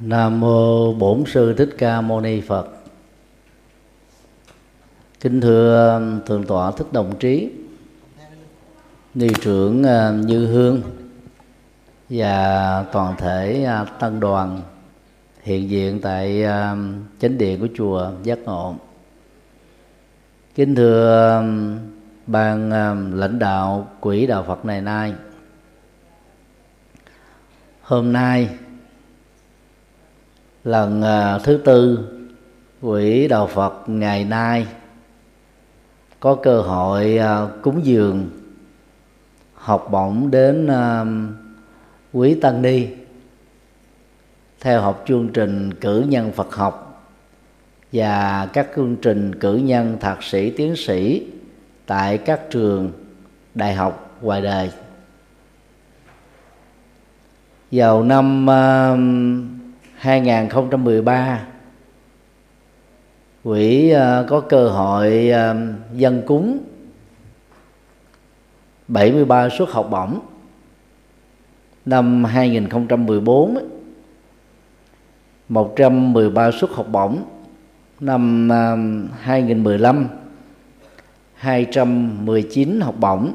Nam mô Bổn sư Thích Ca Mâu Ni Phật. Kính thưa um, thượng tọa Thích Đồng Trí, ni trưởng um, Như Hương và toàn thể uh, tăng đoàn hiện diện tại um, chánh điện của chùa Giác Ngộ. Kính thưa ban lãnh đạo quỹ đạo Phật này nay. Hôm nay lần à, thứ tư quỹ đạo phật ngày nay có cơ hội à, cúng dường, học bổng đến à, quý tăng ni. Theo học chương trình cử nhân phật học và các chương trình cử nhân thạc sĩ tiến sĩ tại các trường đại học ngoài đời. Vào năm 2013 quỹ ờ, có cơ hội ờ, dân cúng 73 suất học bổng. Năm 2014 113 suất học bổng. Năm ờ, 2015 219 học bổng.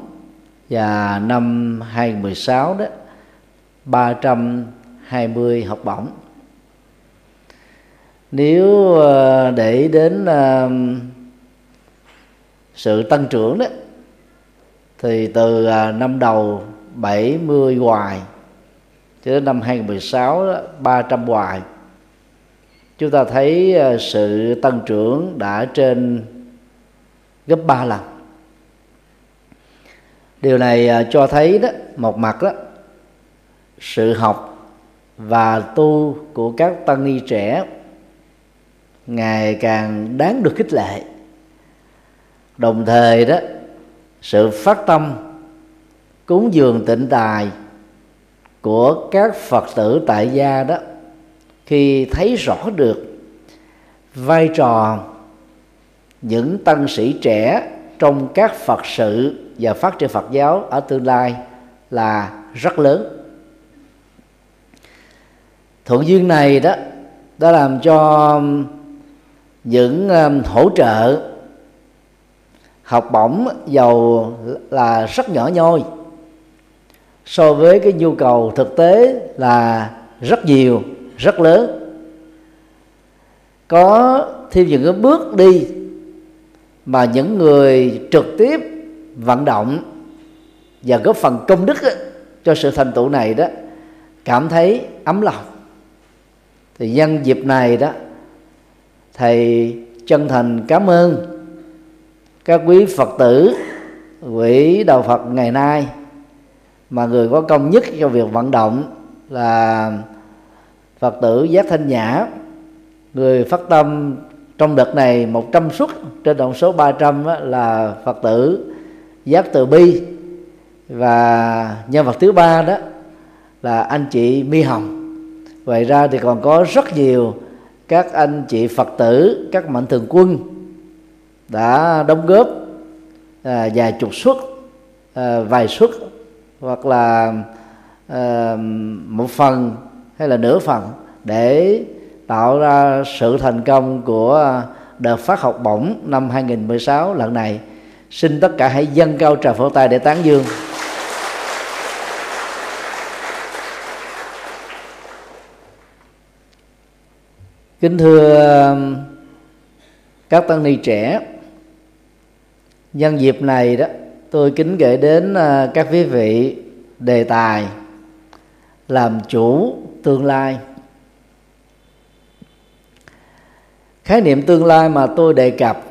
Và năm 2016 đó 320 học bổng nếu ờ, để đến ờ, sự tăng trưởng đó thì từ ờ, năm đầu 70 hoài cho đến năm 2016 đó, 300 hoài. Chúng ta thấy sự tăng trưởng đã trên gấp 3 lần. Điều này cho thấy đó một mặt đó sự học và tu của các tăng ni trẻ ngày càng đáng được khích lệ. Đồng thời đó, sự phát tâm cúng dường tịnh tài của các phật tử tại gia đó, khi thấy rõ được vai trò những tăng sĩ trẻ trong các phật sự và phát triển phật giáo ở tương lai là rất lớn. Thuận duyên này đó, đã làm cho những um, hỗ trợ học bổng giàu là rất nhỏ nhoi. So với cái nhu cầu thực tế là rất nhiều rất lớn. Có thêm những cái bước đi mà những người trực tiếp vận động và góp phần công đức cho sự thành tựu này đó cảm thấy ấm lòng. Thì nhân dịp này đó thầy chân thành cảm ơn các quý phật tử, quỹ đạo phật ngày nay mà người có công nhất cho việc vận động là phật tử giác thanh nhã. Người phát tâm trong đợt này 100 suất, trên tổng số 300 là phật tử giác từ bi. Và nhân vật thứ ba đó là anh chị mi hồng. Ngoài ra thì còn có rất nhiều các anh chị phật tử các mạnh thường quân đã đóng góp à, vài chục suất à, vài suất hoặc là à, một phần hay là nửa phần để tạo ra sự thành công của đợt phát học bổng năm 2016 lần này. Xin tất cả hãy dâng cao trà pháo tay để tán dương. Kính thưa um, các tăng ni trẻ, nhân dịp này đó, tôi kính gửi đến ờ, các quý vị đề tài làm chủ tương lai. Khái niệm tương lai mà tôi đề cập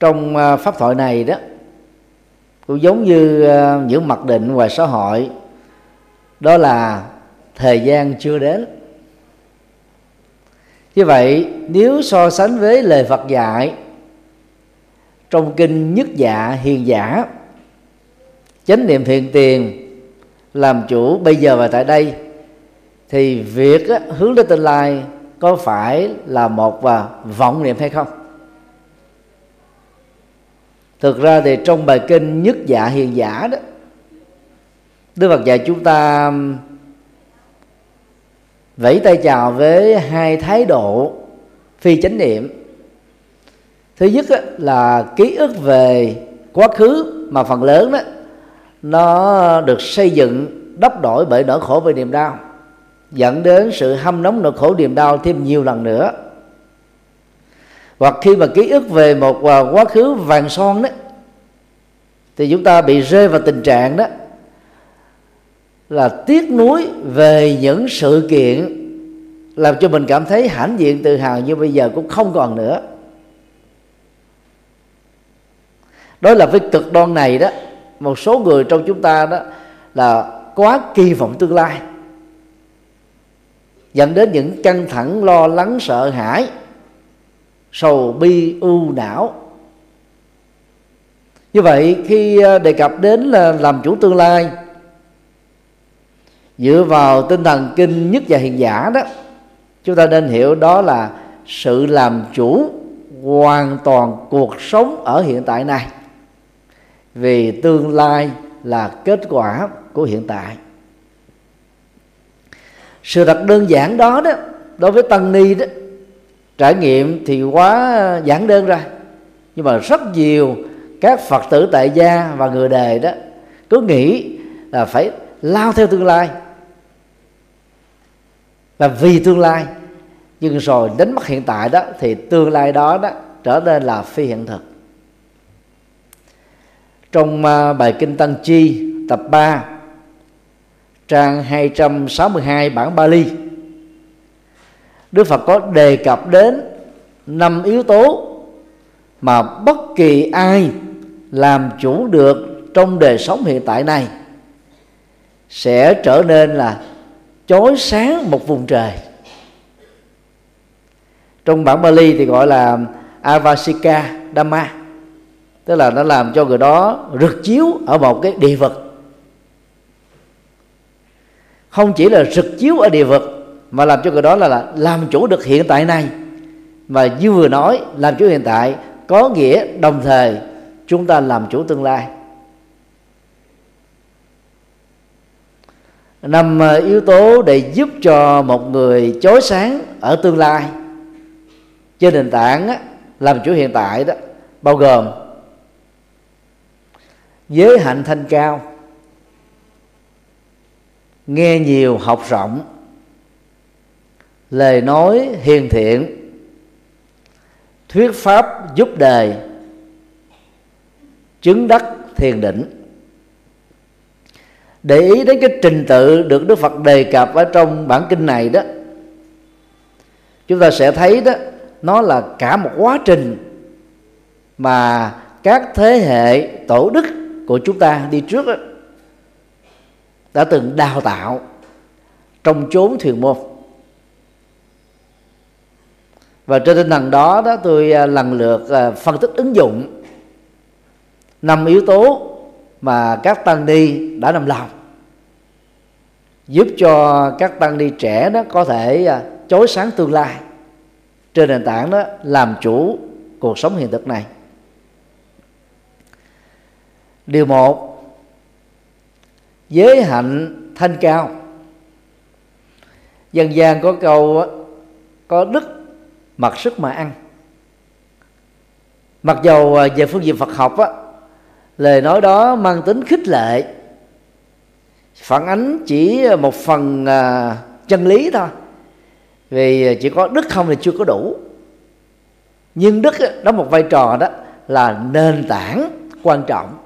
trong ờ, pháp thoại này đó, cũng giống như ờ, những mặc định ngoài xã hội, đó là thời gian chưa đến như vậy nếu so sánh với lời phật dạy trong kinh nhất dạ hiền giả chánh niệm thiện tiền làm chủ bây giờ và tại đây thì việc á, hướng đến tương lai có phải là một và vọng niệm hay không? Thực ra thì trong bài kinh nhất dạ hiền giả đó đức phật dạy chúng ta vẫy tay chào với hai thái độ phi chánh niệm. Thứ nhất là ký ức về quá khứ, mà phần lớn đó nó được xây dựng, đắp đổi bởi nỗi khổ về niềm đau, dẫn đến sự hâm nóng nỗi khổ niềm đau thêm nhiều lần nữa. Hoặc khi mà ký ức về một à, quá khứ vàng son đó thì chúng ta bị rơi vào tình trạng đó là tiếc nuối về những sự kiện làm cho mình cảm thấy hãnh diện tự hào như bây giờ cũng không còn nữa. Đối lập với cực đoan này đó, một số người trong chúng ta đó là quá kỳ vọng tương lai, dẫn đến những căng thẳng, lo lắng, sợ hãi, sầu bi ưu não. Như vậy khi ờ, đề cập đến là làm chủ tương lai dựa vào tinh thần kinh nhất và hiền giả đó, chúng ta nên hiểu đó là sự làm chủ hoàn toàn cuộc sống ở hiện tại này. Vì tương lai là kết quả của hiện tại. Sự thật đơn giản đó đó, đối với tăng ni đó, trải nghiệm thì quá giản đơn ra nhưng mà rất nhiều các phật tử tại gia và người đề đó cứ nghĩ là phải lao theo tương lai là vì tương lai. Nhưng rồi đến mất hiện tại đó, thì tương lai đó đó trở nên là phi hiện thực. Trong à, bài kinh Tăng Chi, tập 3 trang 262 bản Bali, Đức Phật có đề cập đến năm yếu tố mà bất kỳ ai làm chủ được trong đời sống hiện tại này sẽ trở nên là chói sáng một vùng trời. Trong bản Bali thì gọi là Avasika Dhamma. Tức là nó làm cho người đó rực chiếu ở một cái địa vực. Không chỉ là rực chiếu ở địa vực mà làm cho người đó là, là làm chủ được hiện tại này. Và như vừa nói làm chủ hiện tại có nghĩa đồng thời chúng ta làm chủ tương lai. Năm ờ, yếu tố để giúp cho một người chói sáng ở tương lai. Trên nền tảng làm chủ hiện tại đó, bao gồm giới hạnh thanh cao, nghe nhiều học rộng, lời nói hiền thiện, thuyết pháp giúp đời, chứng đắc thiền định để ý đến cái trình tự được đức phật đề cập ở trong bản kinh này đó chúng ta sẽ thấy đó nó là cả một quá trình mà các thế hệ tổ đức của chúng ta đi trước đó, đã từng đào tạo trong chốn thiền môn. Và trên tinh thần đó đó tôi à, lần lượt à, phân tích ứng dụng năm yếu tố mà các tăng ni đã nằm lòng, giúp cho các tăng ni trẻ đó có thể à, chối sáng tương lai trên nền tảng đó làm chủ cuộc sống hiện thực này. Điều một, giới hạnh thanh cao. Dân gian có câu có đức mặc sức mà ăn. Mặc dầu à, về phương diện phật học á lời nói đó mang tính khích lệ. Phản ánh chỉ một phần à, chân lý thôi. Vì chỉ có đức không thì chưa có đủ. Nhưng đức đó một vai trò đó là nền tảng quan trọng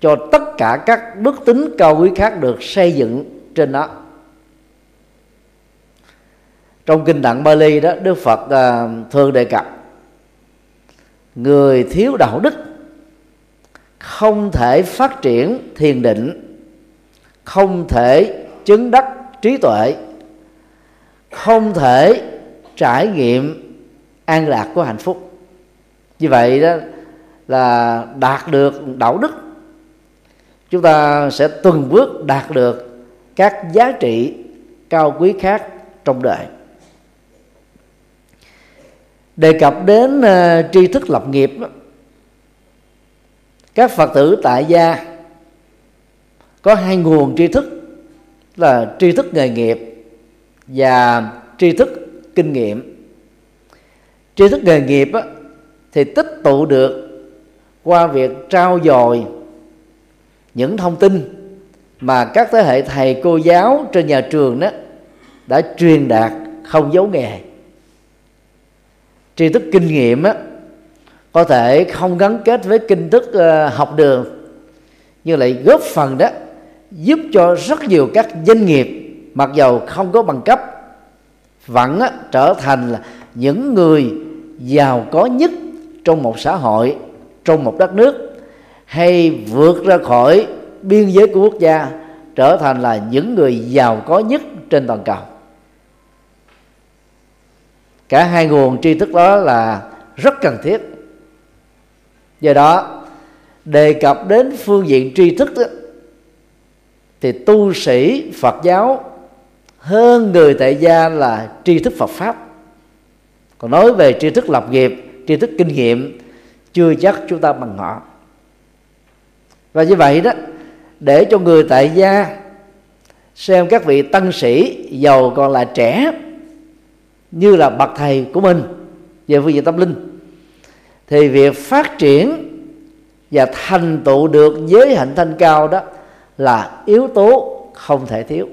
cho tất cả các đức tính cao quý khác được xây dựng trên đó. Trong kinh tạng Bali đó Đức Phật à, thường đề cập người thiếu đạo đức không thể phát triển thiền định. Không thể chứng đắc trí tuệ. Không thể trải nghiệm an lạc của hạnh phúc. Như vậy đó là đạt được đạo đức. Chúng ta sẽ từng bước đạt được các giá trị cao quý khác trong đời. Đề cập đến uh, tri thức lập nghiệp các phật tử tại gia có hai nguồn tri thức là tri thức nghề nghiệp và tri thức kinh nghiệm. Tri thức nghề nghiệp á, thì tích tụ được qua việc trao dồi những thông tin mà các thế hệ thầy cô giáo trên nhà trường đó đã truyền đạt không giấu nghề. Tri thức kinh nghiệm á, có thể không gắn kết với kinh thức uh, học đường nhưng lại góp phần đó giúp cho rất nhiều các doanh nghiệp mặc dầu không có bằng cấp vẫn á, trở thành là những người giàu có nhất trong một xã hội trong một đất nước hay vượt ra khỏi biên giới của quốc gia trở thành là những người giàu có nhất trên toàn cầu. Cả hai nguồn tri thức đó là rất cần thiết do đó đề cập đến phương diện tri thức đó, thì tu sĩ phật giáo hơn người tại gia là tri thức phật pháp. Còn nói về tri thức lập nghiệp tri thức kinh nghiệm chưa chắc chúng ta bằng họ. Và như vậy đó để cho người tại gia xem các vị tăng sĩ giàu còn là trẻ như là bậc thầy của mình về phương diện tâm linh thì việc phát triển và thành tựu được giới hạnh thanh cao đó là yếu tố không thể thiếu.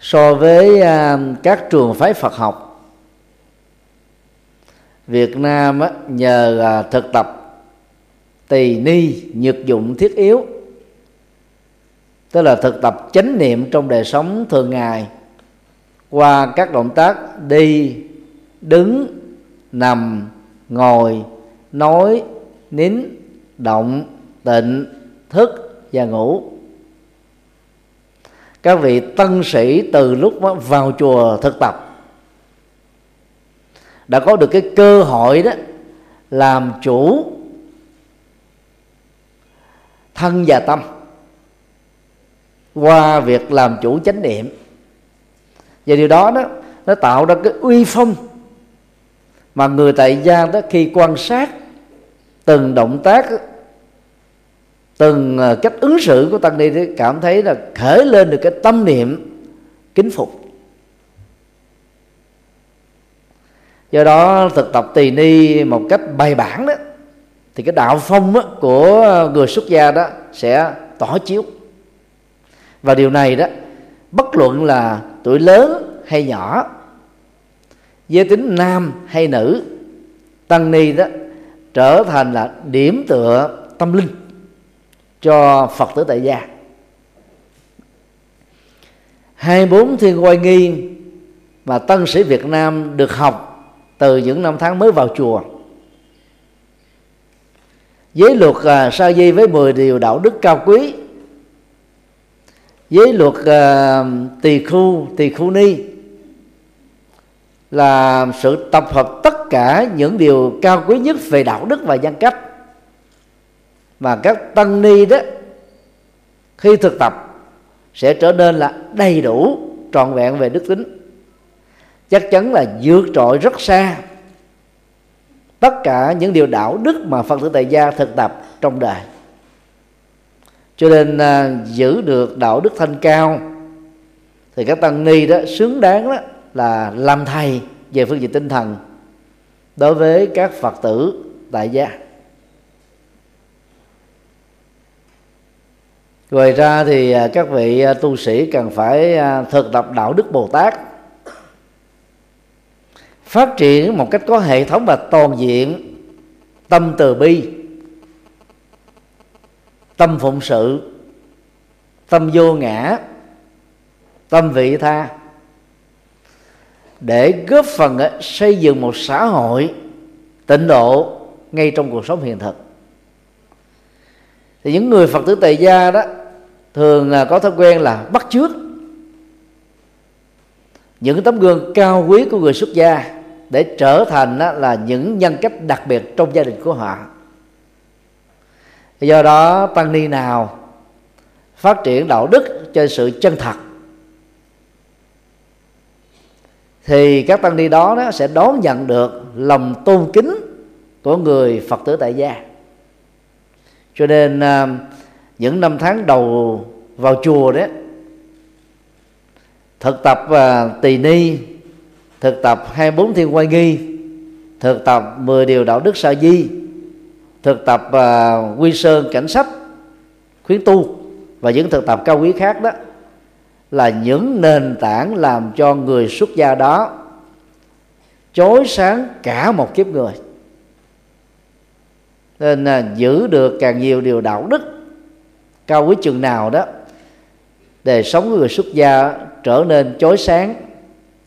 So với à, các trường phái Phật học, Việt Nam nhờ à, thực tập tỳ ni nhược dụng thiết yếu, tức là thực tập chánh niệm trong đời sống thường ngày qua các động tác đi, đứng, nằm, ngồi, nói, nín, động, tịnh, thức và ngủ. Các vị tân sĩ từ lúc vào chùa thực tập. Đã có được cái cơ hội đó làm chủ thân và tâm qua việc làm chủ chánh niệm và điều đó đó nó tạo ra cái uy phong mà người tại gia đó khi quan sát từng động tác từng ờ, cách ứng xử của tăng ni thì cảm thấy là khởi lên được cái tâm niệm kính phục. Do đó thực tập tỳ ni một cách bài bản đó thì cái đạo phong đó, của ờ, người xuất gia đó sẽ tỏ chiếu. Và điều này đó bất luận là tuổi lớn hay nhỏ giới tính nam hay nữ tăng ni đó trở thành là điểm tựa tâm linh cho phật tử tại gia. Hai bốn thiên quay nghi mà tân sĩ Việt Nam được học từ những năm tháng mới vào chùa. Giới luật à, sa di với 10 điều đạo đức cao quý giới luật uh, tỳ khu tỳ khu ni là sự tập hợp tất cả những điều cao quý nhất về đạo đức và nhân cách. Mà các tăng ni đó khi thực tập sẽ trở nên là đầy đủ trọn vẹn về đức tính. Chắc chắn là vượt trội rất xa tất cả những điều đạo đức mà phật tử tại gia thực tập trong đời cho nên à, giữ được đạo đức thanh cao thì các tăng ni đó xứng đáng đó là làm thầy về phương diện tinh thần đối với các phật tử tại gia. Ngoài ra thì à, các vị à, tu sĩ cần phải à, thực tập đạo đức bồ tát phát triển một cách có hệ thống và toàn diện tâm từ bi tâm phụng sự, tâm vô ngã, tâm vị tha. Để góp phần xây dựng một xã hội tịnh độ ngay trong cuộc sống hiện thực. Thì những người phật tử tại gia đó, thường là có thói quen là bắt chước. Những tấm gương cao quý của người xuất gia để trở thành là những nhân cách đặc biệt trong gia đình của họ do đó tăng ni nào phát triển đạo đức cho sự chân thật thì các tăng ni đó, đó sẽ đón nhận được lòng tôn kính của người phật tử tại gia. Cho nên à, những năm tháng đầu vào chùa đấy thực tập à, tỳ ni thực tập 24 thiên quay nghi thực tập 10 điều đạo đức sa di thực tập uh, quy sơn cảnh sách khuyến tu và những thực tập cao quý khác đó là những nền tảng làm cho người xuất gia đó chói sáng cả một kiếp người. Nên là giữ được càng nhiều điều đạo đức cao quý chừng nào đó để sống người xuất gia trở nên chói sáng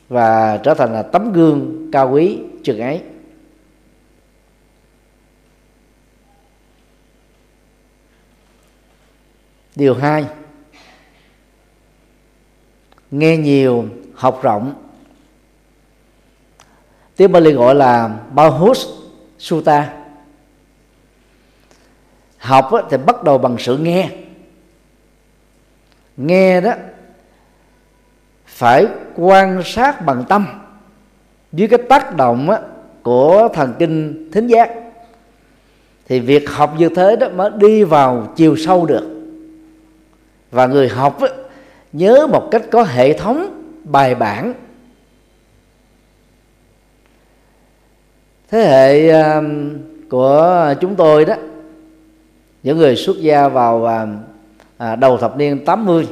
và trở thành là tấm gương cao quý chừng ấy. Điều hai, nghe nhiều, học rộng. Tiếng Bali gọi là Bahus Sutta. Học thì bắt đầu bằng sự nghe. Nghe đó, phải quan sát bằng tâm dưới cái tác động của thần kinh thính giác. Thì việc học như thế đó mới đi vào chiều sâu được và người học nhớ một cách có hệ thống bài bản. Thế hệ um, của chúng tôi đó những người xuất gia vào um, à, đầu thập niên 80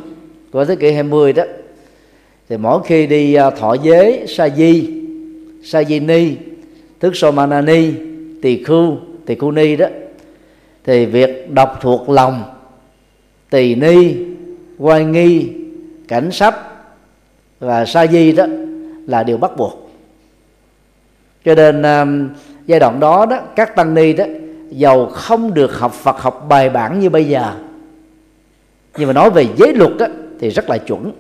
của thế kỷ 20 đó thì mỗi khi đi à, thọ giới sa di sa di ni thức somanani tỳ khu tỳ khu ni đó thì việc đọc thuộc lòng tỳ ni quan nghi cảnh sắp và sa di đó là điều bắt buộc. Cho nên um, giai đoạn đó đó các tăng ni đó giàu không được học Phật học bài bản như bây giờ. Nhưng mà nói về giới luật đó, thì rất là chuẩn.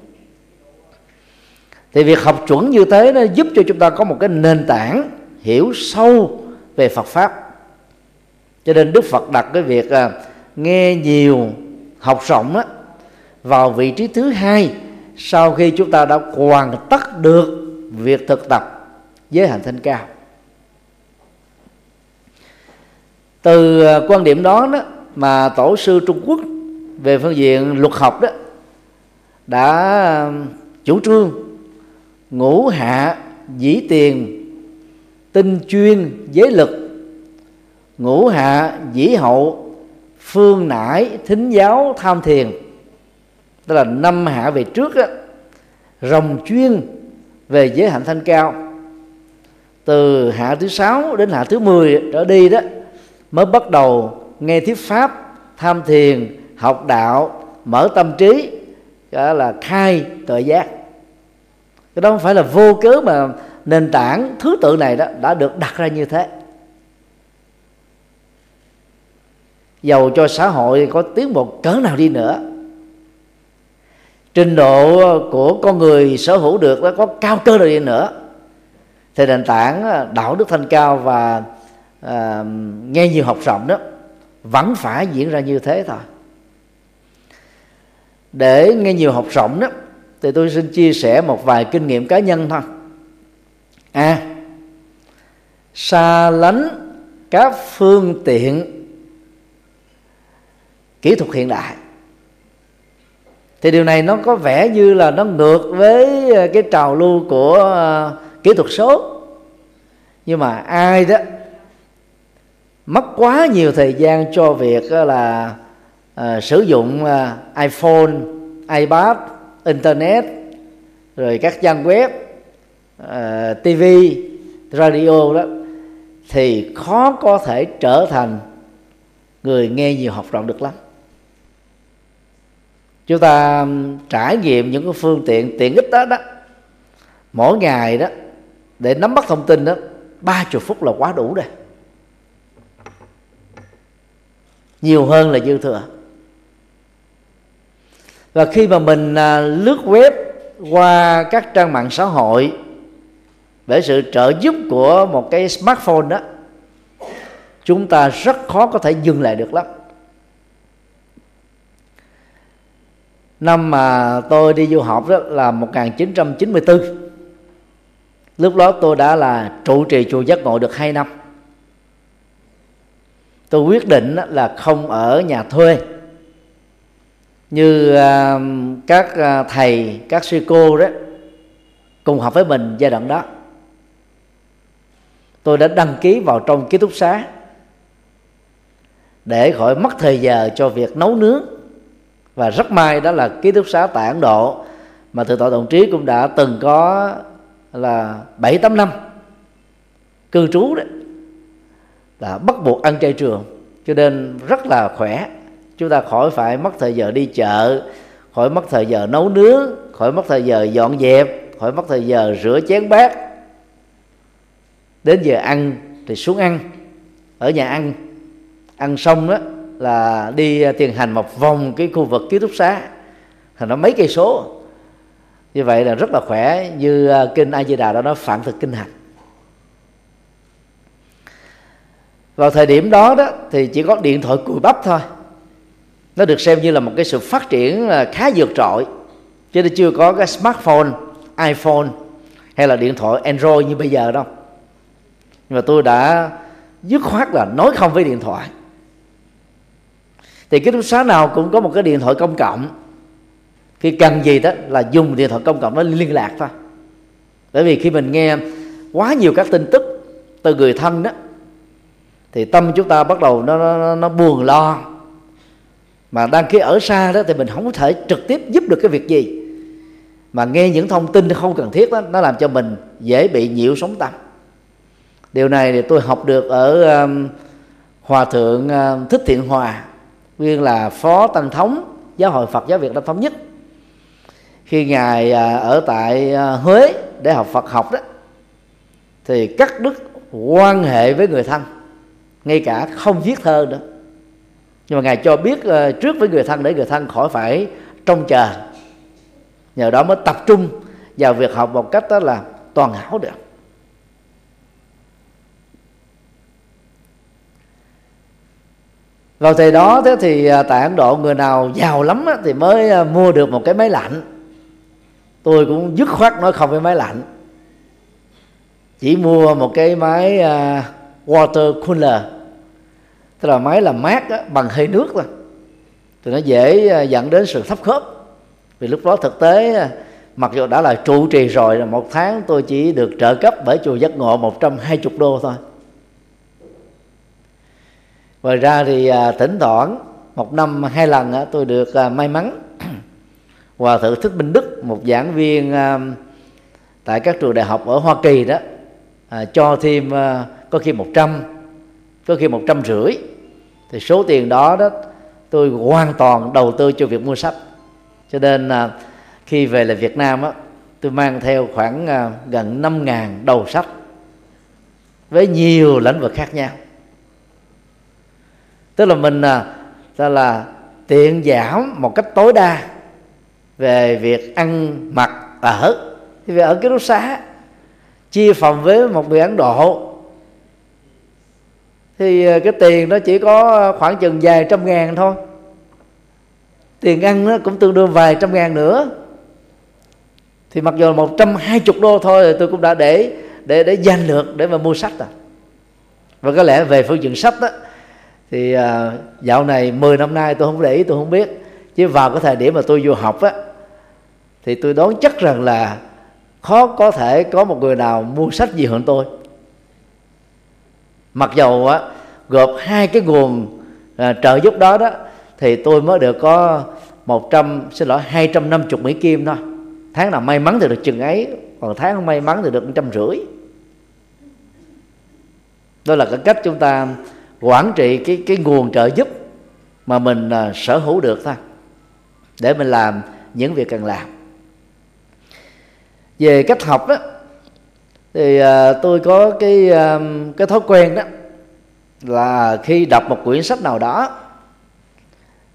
Thì việc học chuẩn như thế nó giúp cho chúng ta có một cái nền tảng hiểu sâu về Phật pháp. Cho nên Đức Phật đặt cái việc à, nghe nhiều học rộng đó vào vị trí thứ hai sau khi chúng ta đã hoàn tất được việc thực tập với hành thanh cao. Từ à, quan điểm đó, đó mà tổ sư Trung Quốc về phương diện luật học đó đã à, chủ trương ngũ hạ dĩ tiền tinh chuyên giới lực ngũ hạ dĩ hậu phương nải thính giáo tham thiền tức là năm hạ về trước á, rồng chuyên về giới hạnh thanh cao. Từ hạ thứ sáu đến hạ thứ 10 trở đi đó mới bắt đầu nghe thuyết pháp tham thiền học đạo mở tâm trí đó là khai tự giác. Cái đó không phải là vô cớ mà nền tảng thứ tự này đó đã được đặt ra như thế. Dầu cho xã hội có tiến bộ cỡ nào đi nữa trình độ ờ, của con người sở hữu được nó có cao cơ nào đi nữa. Thì nền tảng ờ, đạo đức thanh cao và à, nghe nhiều học rộng đó vẫn phải diễn ra như thế thôi. Để nghe nhiều học rộng đó thì tôi xin chia sẻ một vài kinh nghiệm cá nhân thôi. A. À, xa lánh các phương tiện kỹ thuật hiện đại thì điều này nó có vẻ như là nó ngược với ờ, cái trào lưu của ờ, kỹ thuật số. Nhưng mà ai đó mất quá nhiều thời gian cho việc ờ, là uh, sử dụng uh, iPhone, iPad, internet rồi các trang web, uh, TV, radio đó thì khó có thể trở thành người nghe nhiều học rộng được lắm chúng ta trải nghiệm những cái phương tiện tiện ích đó đó. Mỗi ngày đó, để nắm bắt thông tin đó, ba chục phút là quá đủ rồi. Nhiều hơn là dư thừa. Và khi mà mình à, lướt web qua các trang mạng xã hội với sự trợ giúp của một cái smartphone đó, chúng ta rất khó có thể dừng lại được lắm. Năm mà tôi đi du học đó là 1994 lúc đó tôi đã là trụ trì chùa giác ngộ được 2 năm. Tôi quyết định là không ở nhà thuê. Như à, các à, thầy, các sư cô đó cùng học với mình giai đoạn đó, tôi đã đăng ký vào trong ký túc xá để khỏi mất thời giờ cho việc nấu nướng và rất may đó là ký túc xá tại Ấn Độ mà từ tọa đồng trí cũng đã từng có là bảy tám năm cư trú đấy, là bắt buộc ăn chay trường. Cho nên rất là khỏe. Chúng ta khỏi phải mất thời giờ đi chợ, khỏi mất thời giờ nấu nướng, khỏi mất thời giờ dọn dẹp, khỏi mất thời giờ rửa chén bát. Đến giờ ăn thì xuống ăn. Ở nhà ăn ăn xong đó là đi à, tiền hành một vòng cái khu vực ký túc xá. Thì nó mấy cây số. Như vậy là rất là khỏe như à, kinh a di đà đó nó phản thực kinh hành. Vào thời điểm đó đó, thì chỉ có điện thoại cùi bắp thôi. Nó được xem như là một cái sự phát triển à, khá vượt trội. Chứ nó chưa có cái smartphone, iphone hay là điện thoại android như bây giờ đâu. Nhưng mà tôi đã dứt khoát là nói không với điện thoại thì cái túc xá nào cũng có một cái điện thoại công cộng. Khi cần gì đó là dùng điện thoại công cộng nó liên lạc thôi. Bởi vì khi mình nghe quá nhiều các tin tức từ người thân đó thì tâm chúng ta bắt đầu nó nó, nó buồn lo. Mà đang khi ở xa đó thì mình không có thể trực tiếp giúp được cái việc gì. Mà nghe những thông tin không cần thiết đó nó làm cho mình dễ bị nhiễu sống tâm điều này thì tôi học được ở um, hòa thượng uh, thích thiện hòa nguyên là phó tăng thống, giáo hội phật giáo việt nam thống nhất. Khi ngài à, ở tại à, huế để học phật học đó, thì cắt đứt quan hệ với người thân, ngay cả không viết thơ nữa. Nhưng mà ngài cho biết à, trước với người thân để người thân khỏi phải trông chờ. Nhờ đó mới tập trung vào việc học một cách đó là toàn hảo được. Vào thời đó, thế thì à, tại ấn độ người nào giàu lắm thì mới à, mua được một cái máy lạnh. Tôi cũng dứt khoát nói không với máy lạnh. Chỉ mua một cái máy à, water cooler. Tức là máy làm mát bằng hơi nước thôi. Thì nó dễ dẫn đến sự thấp khớp. Vì lúc đó thực tế mặc dù đã là trụ trì rồi là một tháng tôi chỉ được trợ cấp bởi chùa giác ngộ 120 đô thôi ngoài ra thì à, thỉnh thoảng, một năm hai lần tôi được à, may mắn hòa thượng thích minh đức, một giảng viên à, tại các trường đại học ở hoa kỳ đó cho thêm có khi một trăm, có khi một trăm rưỡi. Thì số tiền đó đó, tôi hoàn toàn đầu tư cho việc mua sách. Cho nên khi về lại Việt Nam á, tôi mang theo khoảng gần năm ngàn đầu sách với nhiều lĩnh vực khác nhau tức là mình à, ta là tiện giảm một cách tối đa về việc ăn mặc ở thì về ở cái đốt xá chia phòng với một người ấn độ. Thì à, cái tiền nó chỉ có khoảng chừng vài trăm ngàn thôi. Tiền ăn nó cũng tương đương vài trăm ngàn nữa. Thì mặc dù một trăm hai chục đô thôi thì tôi cũng đã để để để dành được để mà mua sách à. Và có lẽ về phương diện sách đó thì à, dạo này 10 năm nay tôi không để ý tôi không biết. Chứ vào cái thời điểm mà tôi vô học á thì tôi đoán chắc rằng là khó có thể có một người nào mua sách gì hơn tôi. Mặc dầu á gộp hai cái nguồn à, trợ giúp đó đó thì tôi mới được có 100 xin lỗi 250 Mỹ Kim thôi. Tháng nào may mắn thì được chừng ấy còn tháng không may mắn thì được một trăm rưỡi. Đó là cái cách chúng ta quản trị cái cái nguồn trợ giúp mà mình uh, sở hữu được thôi để mình làm những việc cần làm. Về cách học đó thì uh, tôi có cái uh, cái thói quen đó là khi đọc một quyển sách nào đó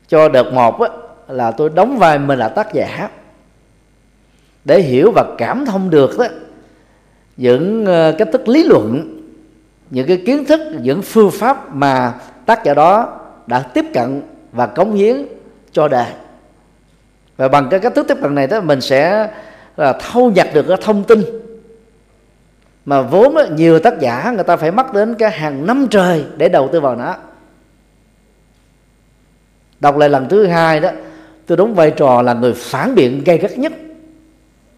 cho đợt một á, là tôi đóng vai mình là tác giả. Để hiểu và cảm thông được đó những uh, cách thức lý luận những cái kiến thức những phương pháp mà tác giả đó đã tiếp cận và cống hiến cho đời và bằng cái cách thức tiếp cận này đó mình sẽ là thâu nhặt được cái thông tin mà vốn đó, nhiều tác giả người ta phải mất đến cái hàng năm trời để đầu tư vào nó. Đọc lại lần thứ hai đó tôi đóng vai trò là người phản biện gay gắt nhất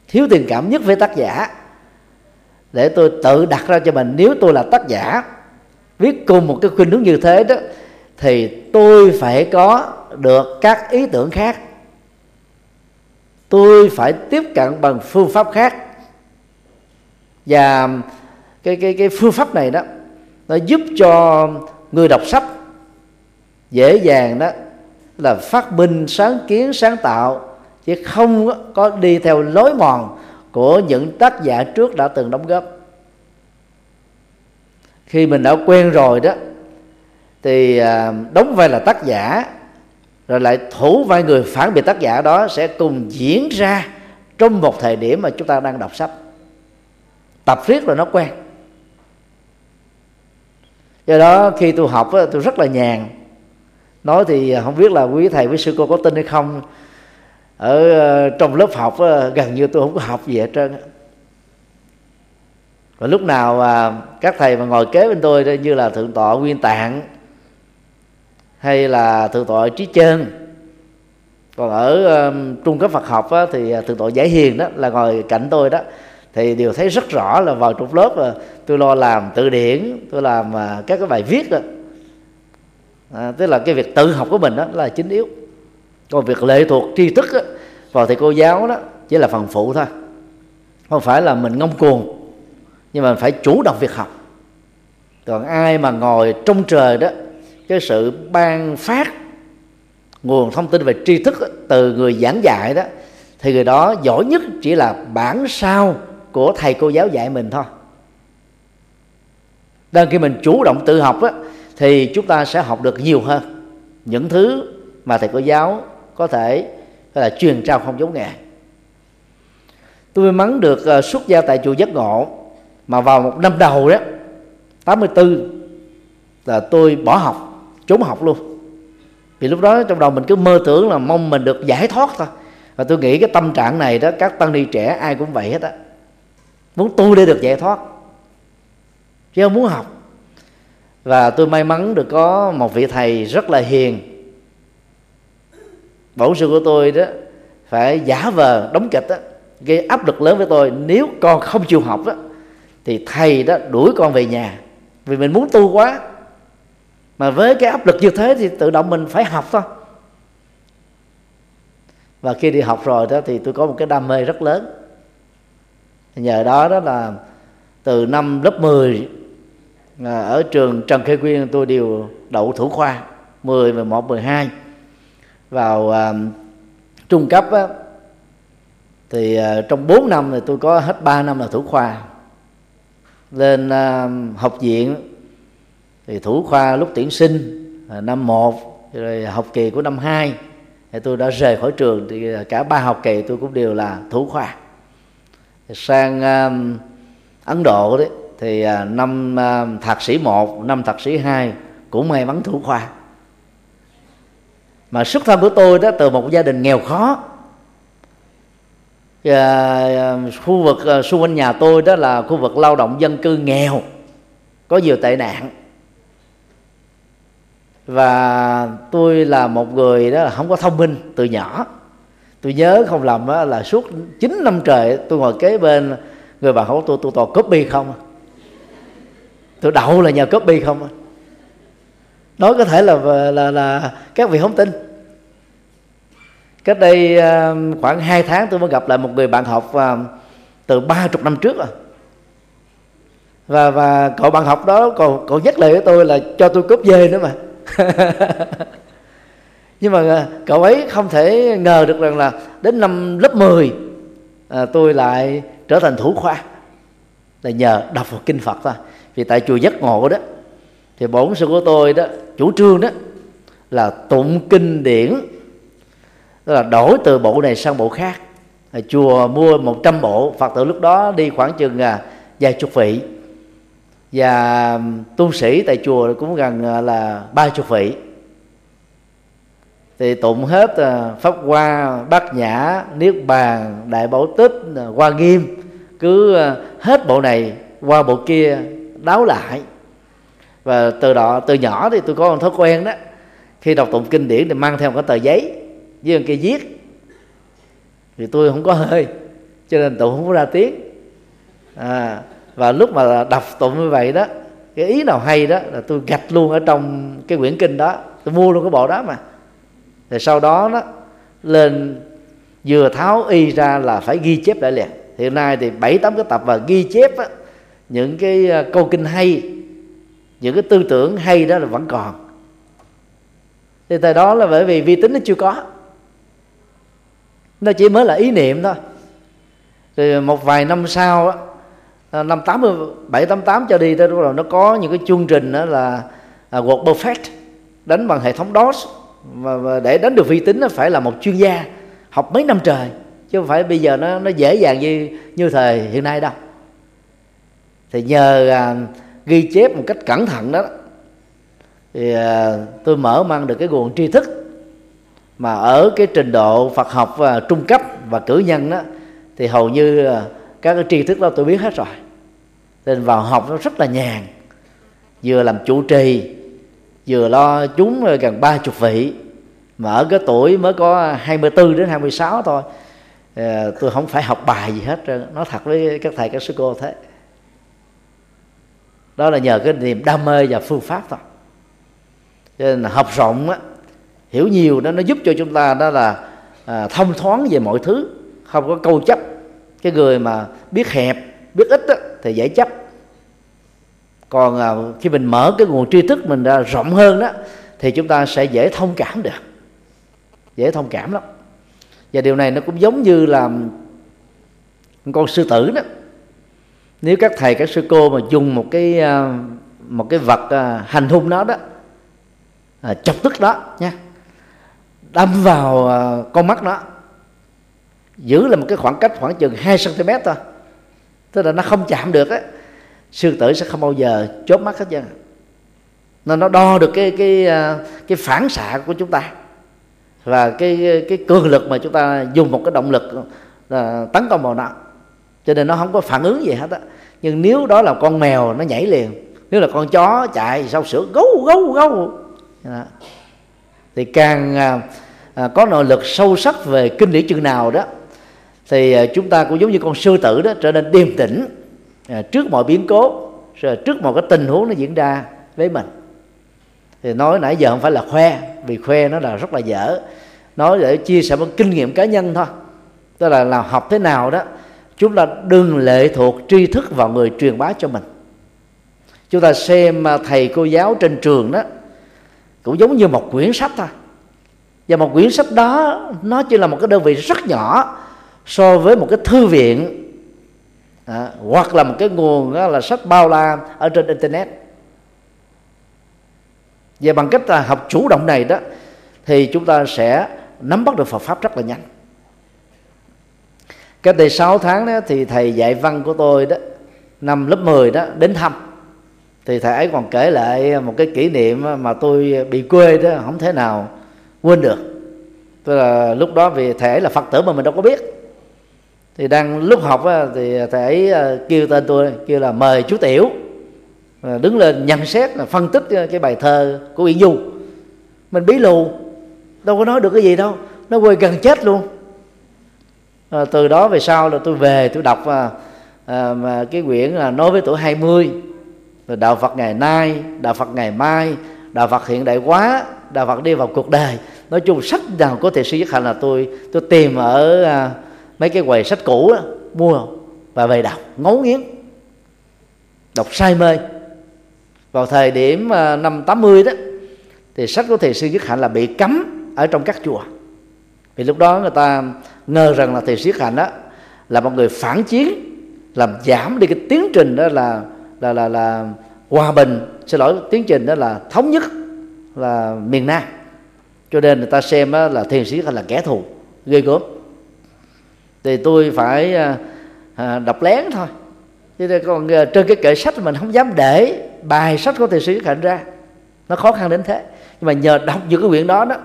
thiếu tình cảm nhất với tác giả để tôi tự đặt ra cho mình. Nếu tôi là tác giả, viết cùng một cái khuynh hướng như thế đó, thì tôi phải có được các ý tưởng khác. Tôi phải tiếp cận bằng phương pháp khác. Và cái cái cái phương pháp này đó, nó giúp cho người đọc sách dễ dàng đó là phát minh, sáng kiến, sáng tạo, chứ không có đi theo lối mòn của những tác giả trước đã từng đóng góp. Khi mình đã quen rồi đó, thì à, đóng vai là tác giả, rồi lại thủ vai người phản biện tác giả đó sẽ cùng diễn ra trong một thời điểm mà chúng ta đang đọc sách. Tập riết rồi nó quen. Do đó khi tôi học tôi rất là nhàn. Nói thì không biết là quý thầy, quý sư cô có tin hay không ở ờ, trong lớp học ờ, gần như tôi không có học gì hết trơn và lúc nào mà các thầy mà ngồi kế bên tôi như là thượng tọa nguyên tạng hay là thượng tọa trí chân còn ở um, trung cấp Phật học á, thì thượng tọa giải hiền đó là ngồi cạnh tôi đó thì đều thấy rất rõ là vào trong lớp là tôi lo làm từ điển tôi làm uh, các cái bài viết đó. À, tức là cái việc tự học của mình đó là chính yếu. Còn việc lệ thuộc tri thức đó, vào thầy cô giáo đó chỉ là phần phụ thôi. Không phải là mình ngông cuồng nhưng mà phải chủ động việc học. Còn ai mà ngồi trong trời đó cái sự ban phát nguồn thông tin về tri thức từ người giảng dạy đó thì người đó giỏi nhất chỉ là bản sao của thầy cô giáo dạy mình thôi. Đang khi mình chủ động tự học á, thì chúng ta sẽ học được nhiều hơn những thứ mà thầy cô giáo có thể là truyền trao không giống nghề tôi may mắn được ờ, xuất gia tại chùa giác ngộ mà vào một năm đầu đó 84 là tôi bỏ học, trốn học luôn. Vì lúc đó trong đầu mình cứ mơ tưởng là mong mình được giải thoát thôi. Và tôi nghĩ cái tâm trạng này đó, các tăng ni trẻ ai cũng vậy hết á. Muốn tu để được giải thoát, chứ không muốn học. Và tôi may mắn được có một vị thầy rất là hiền bổn sư của tôi đó phải giả vờ đóng kịch đó, gây áp lực lớn với tôi. Nếu con không chịu học đó thì thầy đó đuổi con về nhà. Vì mình muốn tu quá. Mà với cái áp lực như thế thì tự động mình phải học thôi. Và khi đi học rồi đó thì tôi có một cái đam mê rất lớn. Nhờ đó đó là từ năm lớp 10 à, ở trường Trần Khê Quyên tôi đều đậu thủ khoa 10, 11, 12 vào à, trung cấp á, thì à, trong 4 năm thì tôi có hết 3 năm là thủ khoa. Lên à, học viện thì thủ khoa lúc tuyển sinh à, năm 1 rồi học kỳ của năm 2 thì tôi đã rời khỏi trường. Thì à, cả ba học kỳ tôi cũng đều là thủ khoa. Sang uh, Ấn Độ đấy thì uh, năm uh, thạc sĩ 1, năm thạc sĩ 2 cũng may mắn thủ khoa mà xuất thân của tôi đó từ một gia đình nghèo khó. À, khu vực à, xung quanh nhà tôi đó là khu vực lao động dân cư nghèo có nhiều tệ nạn. Và tôi là một người đó là không có thông minh từ nhỏ. Tôi nhớ không lầm đó là suốt 9 năm trời tôi ngồi kế bên người bạn hỏi tôi tôi toàn copy không à. tôi đậu là nhờ copy không à. nói có thể là là là các vị không tin cách đây ờ, khoảng 2 tháng tôi mới gặp lại một người bạn học ờ, từ ba chục năm trước rồi. Và và cậu bạn học đó còn cậu nhắc lời với tôi là cho tôi cướp dê nữa mà. Nhưng mà ờ, cậu ấy không thể ngờ được rằng là đến năm lớp 10 à, tôi lại trở thành thủ khoa. Là nhờ đọc một kinh Phật thôi. Vì tại chùa giác ngộ đó thì bổn sư của tôi đó chủ trương đó là tụng kinh điển tức là đổi từ bộ này sang bộ khác. Chùa mua 100 bộ, phật tử lúc đó đi khoảng chừng à, vài chục vị. Và tu sĩ tại chùa cũng gần à, là ba chục vị. Thì tụng hết à, pháp hoa, bát nhã, niết bàn, đại bảo tích hoa nghiêm. Cứ hết bộ này qua bộ kia đáo lại. Và từ đó, từ nhỏ thì tôi có một thói quen đó. Khi đọc tụng kinh điển thì mang theo một cái tờ giấy với cây viết thì tôi không có hơi cho nên tụng không có ra tiếng. À, và lúc mà đọc tụng như vậy đó cái ý nào hay đó là tôi gạch luôn ở trong cái quyển kinh đó. Tôi mua luôn cái bộ đó mà. Rồi sau đó đó lên vừa tháo y ra là phải ghi chép lại liền. Hiện nay thì bảy tám cái tập và ghi chép á, những cái à, câu kinh hay những cái tư tưởng hay đó là vẫn còn. Thì tại đó là bởi vì vi tính nó chưa có nó chỉ mới là ý niệm thôi. Rồi một vài năm sau à, năm tám bảy tám tám cho đi tới rồi nó có những cái chương trình đó là à, World Perfect đánh bằng hệ thống DOS. Và, và để đánh được vi tính nó phải là một chuyên gia học mấy năm trời chứ không phải bây giờ nó nó dễ dàng như như thời hiện nay đâu. Thì nhờ à, ghi chép một cách cẩn thận đó thì à, tôi mở mang được cái nguồn tri thức mà ở cái trình độ Phật học và trung cấp và cử nhân đó, thì hầu như à, các cái tri thức đó tôi biết hết rồi. Nên vào học nó rất là nhàn. Vừa làm chủ trì, vừa lo chúng gần ba chục vị. Mà ở cái tuổi mới có 24 đến 26 thôi à, tôi không phải học bài gì hết nói thật với các thầy, các sư cô thế. Đó là nhờ cái niềm đam mê và phương pháp thôi. Cho nên là học rộng á hiểu nhiều đó nó giúp cho chúng ta đó là à, thông thoáng về mọi thứ. Không có câu chấp. Cái người mà biết hẹp biết ít đó, thì dễ chấp. Còn à, khi mình mở cái nguồn tri thức mình ra rộng hơn đó thì chúng ta sẽ dễ thông cảm được. Dễ thông cảm lắm. Và điều này nó cũng giống như là con sư tử đó. Nếu các thầy các sư cô mà dùng một cái à, một cái vật à, hành hung nó đó à, chọc tức đó nha đâm vào ờ, con mắt nó. Giữ là một cái khoảng cách khoảng chừng 2 cm thôi. Tức là nó không chạm được á, sư tử sẽ không bao giờ chốt mắt hết trơn à. nên nó đo được cái cái ờ, cái phản xạ của chúng ta và cái cái cường lực mà chúng ta dùng một cái động lực là tấn công vào nó. Cho nên nó không có phản ứng gì hết á. Nhưng nếu đó là con mèo, nó nhảy liền. Nếu là con chó chạy sau sữa, gấu gấu gấu. Thì càng à, có nội lực sâu sắc về kinh điển chừng nào đó thì à, chúng ta cũng giống như con sư tử đó trở nên điềm tĩnh à, trước mọi biến cố rồi trước mọi cái tình huống nó diễn ra với mình. Thì nói nãy giờ không phải là khoe vì khoe nó là rất là dở. Nói để chia sẻ một kinh nghiệm cá nhân thôi. Tức là làm học thế nào đó chúng ta đừng lệ thuộc tri thức vào người truyền bá cho mình. Chúng ta xem à, thầy cô giáo trên trường đó cũng giống như một quyển sách thôi và một quyển sách đó nó chỉ là một cái đơn vị rất nhỏ so với một cái thư viện à, hoặc là một cái nguồn đó là sách bao la ở trên internet. Và bằng cách là học chủ động này đó thì chúng ta sẽ nắm bắt được Phật pháp rất là nhanh. Cách đây 6 tháng đó thì thầy dạy văn của tôi đó năm lớp 10 đó đến thăm. Thì thầy ấy còn kể lại một cái kỷ niệm mà tôi bị quê đó không thể nào quên được. Tức là lúc đó vì thể là phật tử mà mình đâu có biết. Thì đang lúc học á, thì thể ờ, kêu tên tôi kêu là mời chú tiểu. Ờ, đứng lên nhận xét là phân tích cái bài thơ của Uyển Du mình bí lù đâu có nói được cái gì đâu nó quên gần chết luôn. À, từ đó về sau là tôi về tôi đọc à, à, mà cái quyển là nói với tuổi 20 rồi đạo Phật ngày nay đạo Phật ngày mai đạo Phật hiện đại quá đạo Phật đi vào cuộc đời nói chung sách nào có thể sư nhất hạnh là tôi tôi tìm ở à, mấy cái quầy sách cũ đó, mua và về đọc ngấu nghiến đọc say mê. Vào thời điểm à, năm 80 đó thì sách của thầy sư nhất hạnh là bị cấm ở trong các chùa. Vì lúc đó người ta ngờ rằng là thầy siết hạnh đó là một người phản chiến làm giảm đi cái tiến trình đó là là là là hòa bình. Xin lỗi tiến trình đó là thống nhất là miền nam cho nên người ta xem là thiền sĩ là kẻ thù ghê gớm. Thì tôi phải à, à đọc lén thôi. Chứ còn à, trên cái kệ sách mình không dám để bài sách của thiền sĩ hạnh ra. Nó khó khăn đến thế. Nhưng mà nhờ đọc những cái quyển đó đó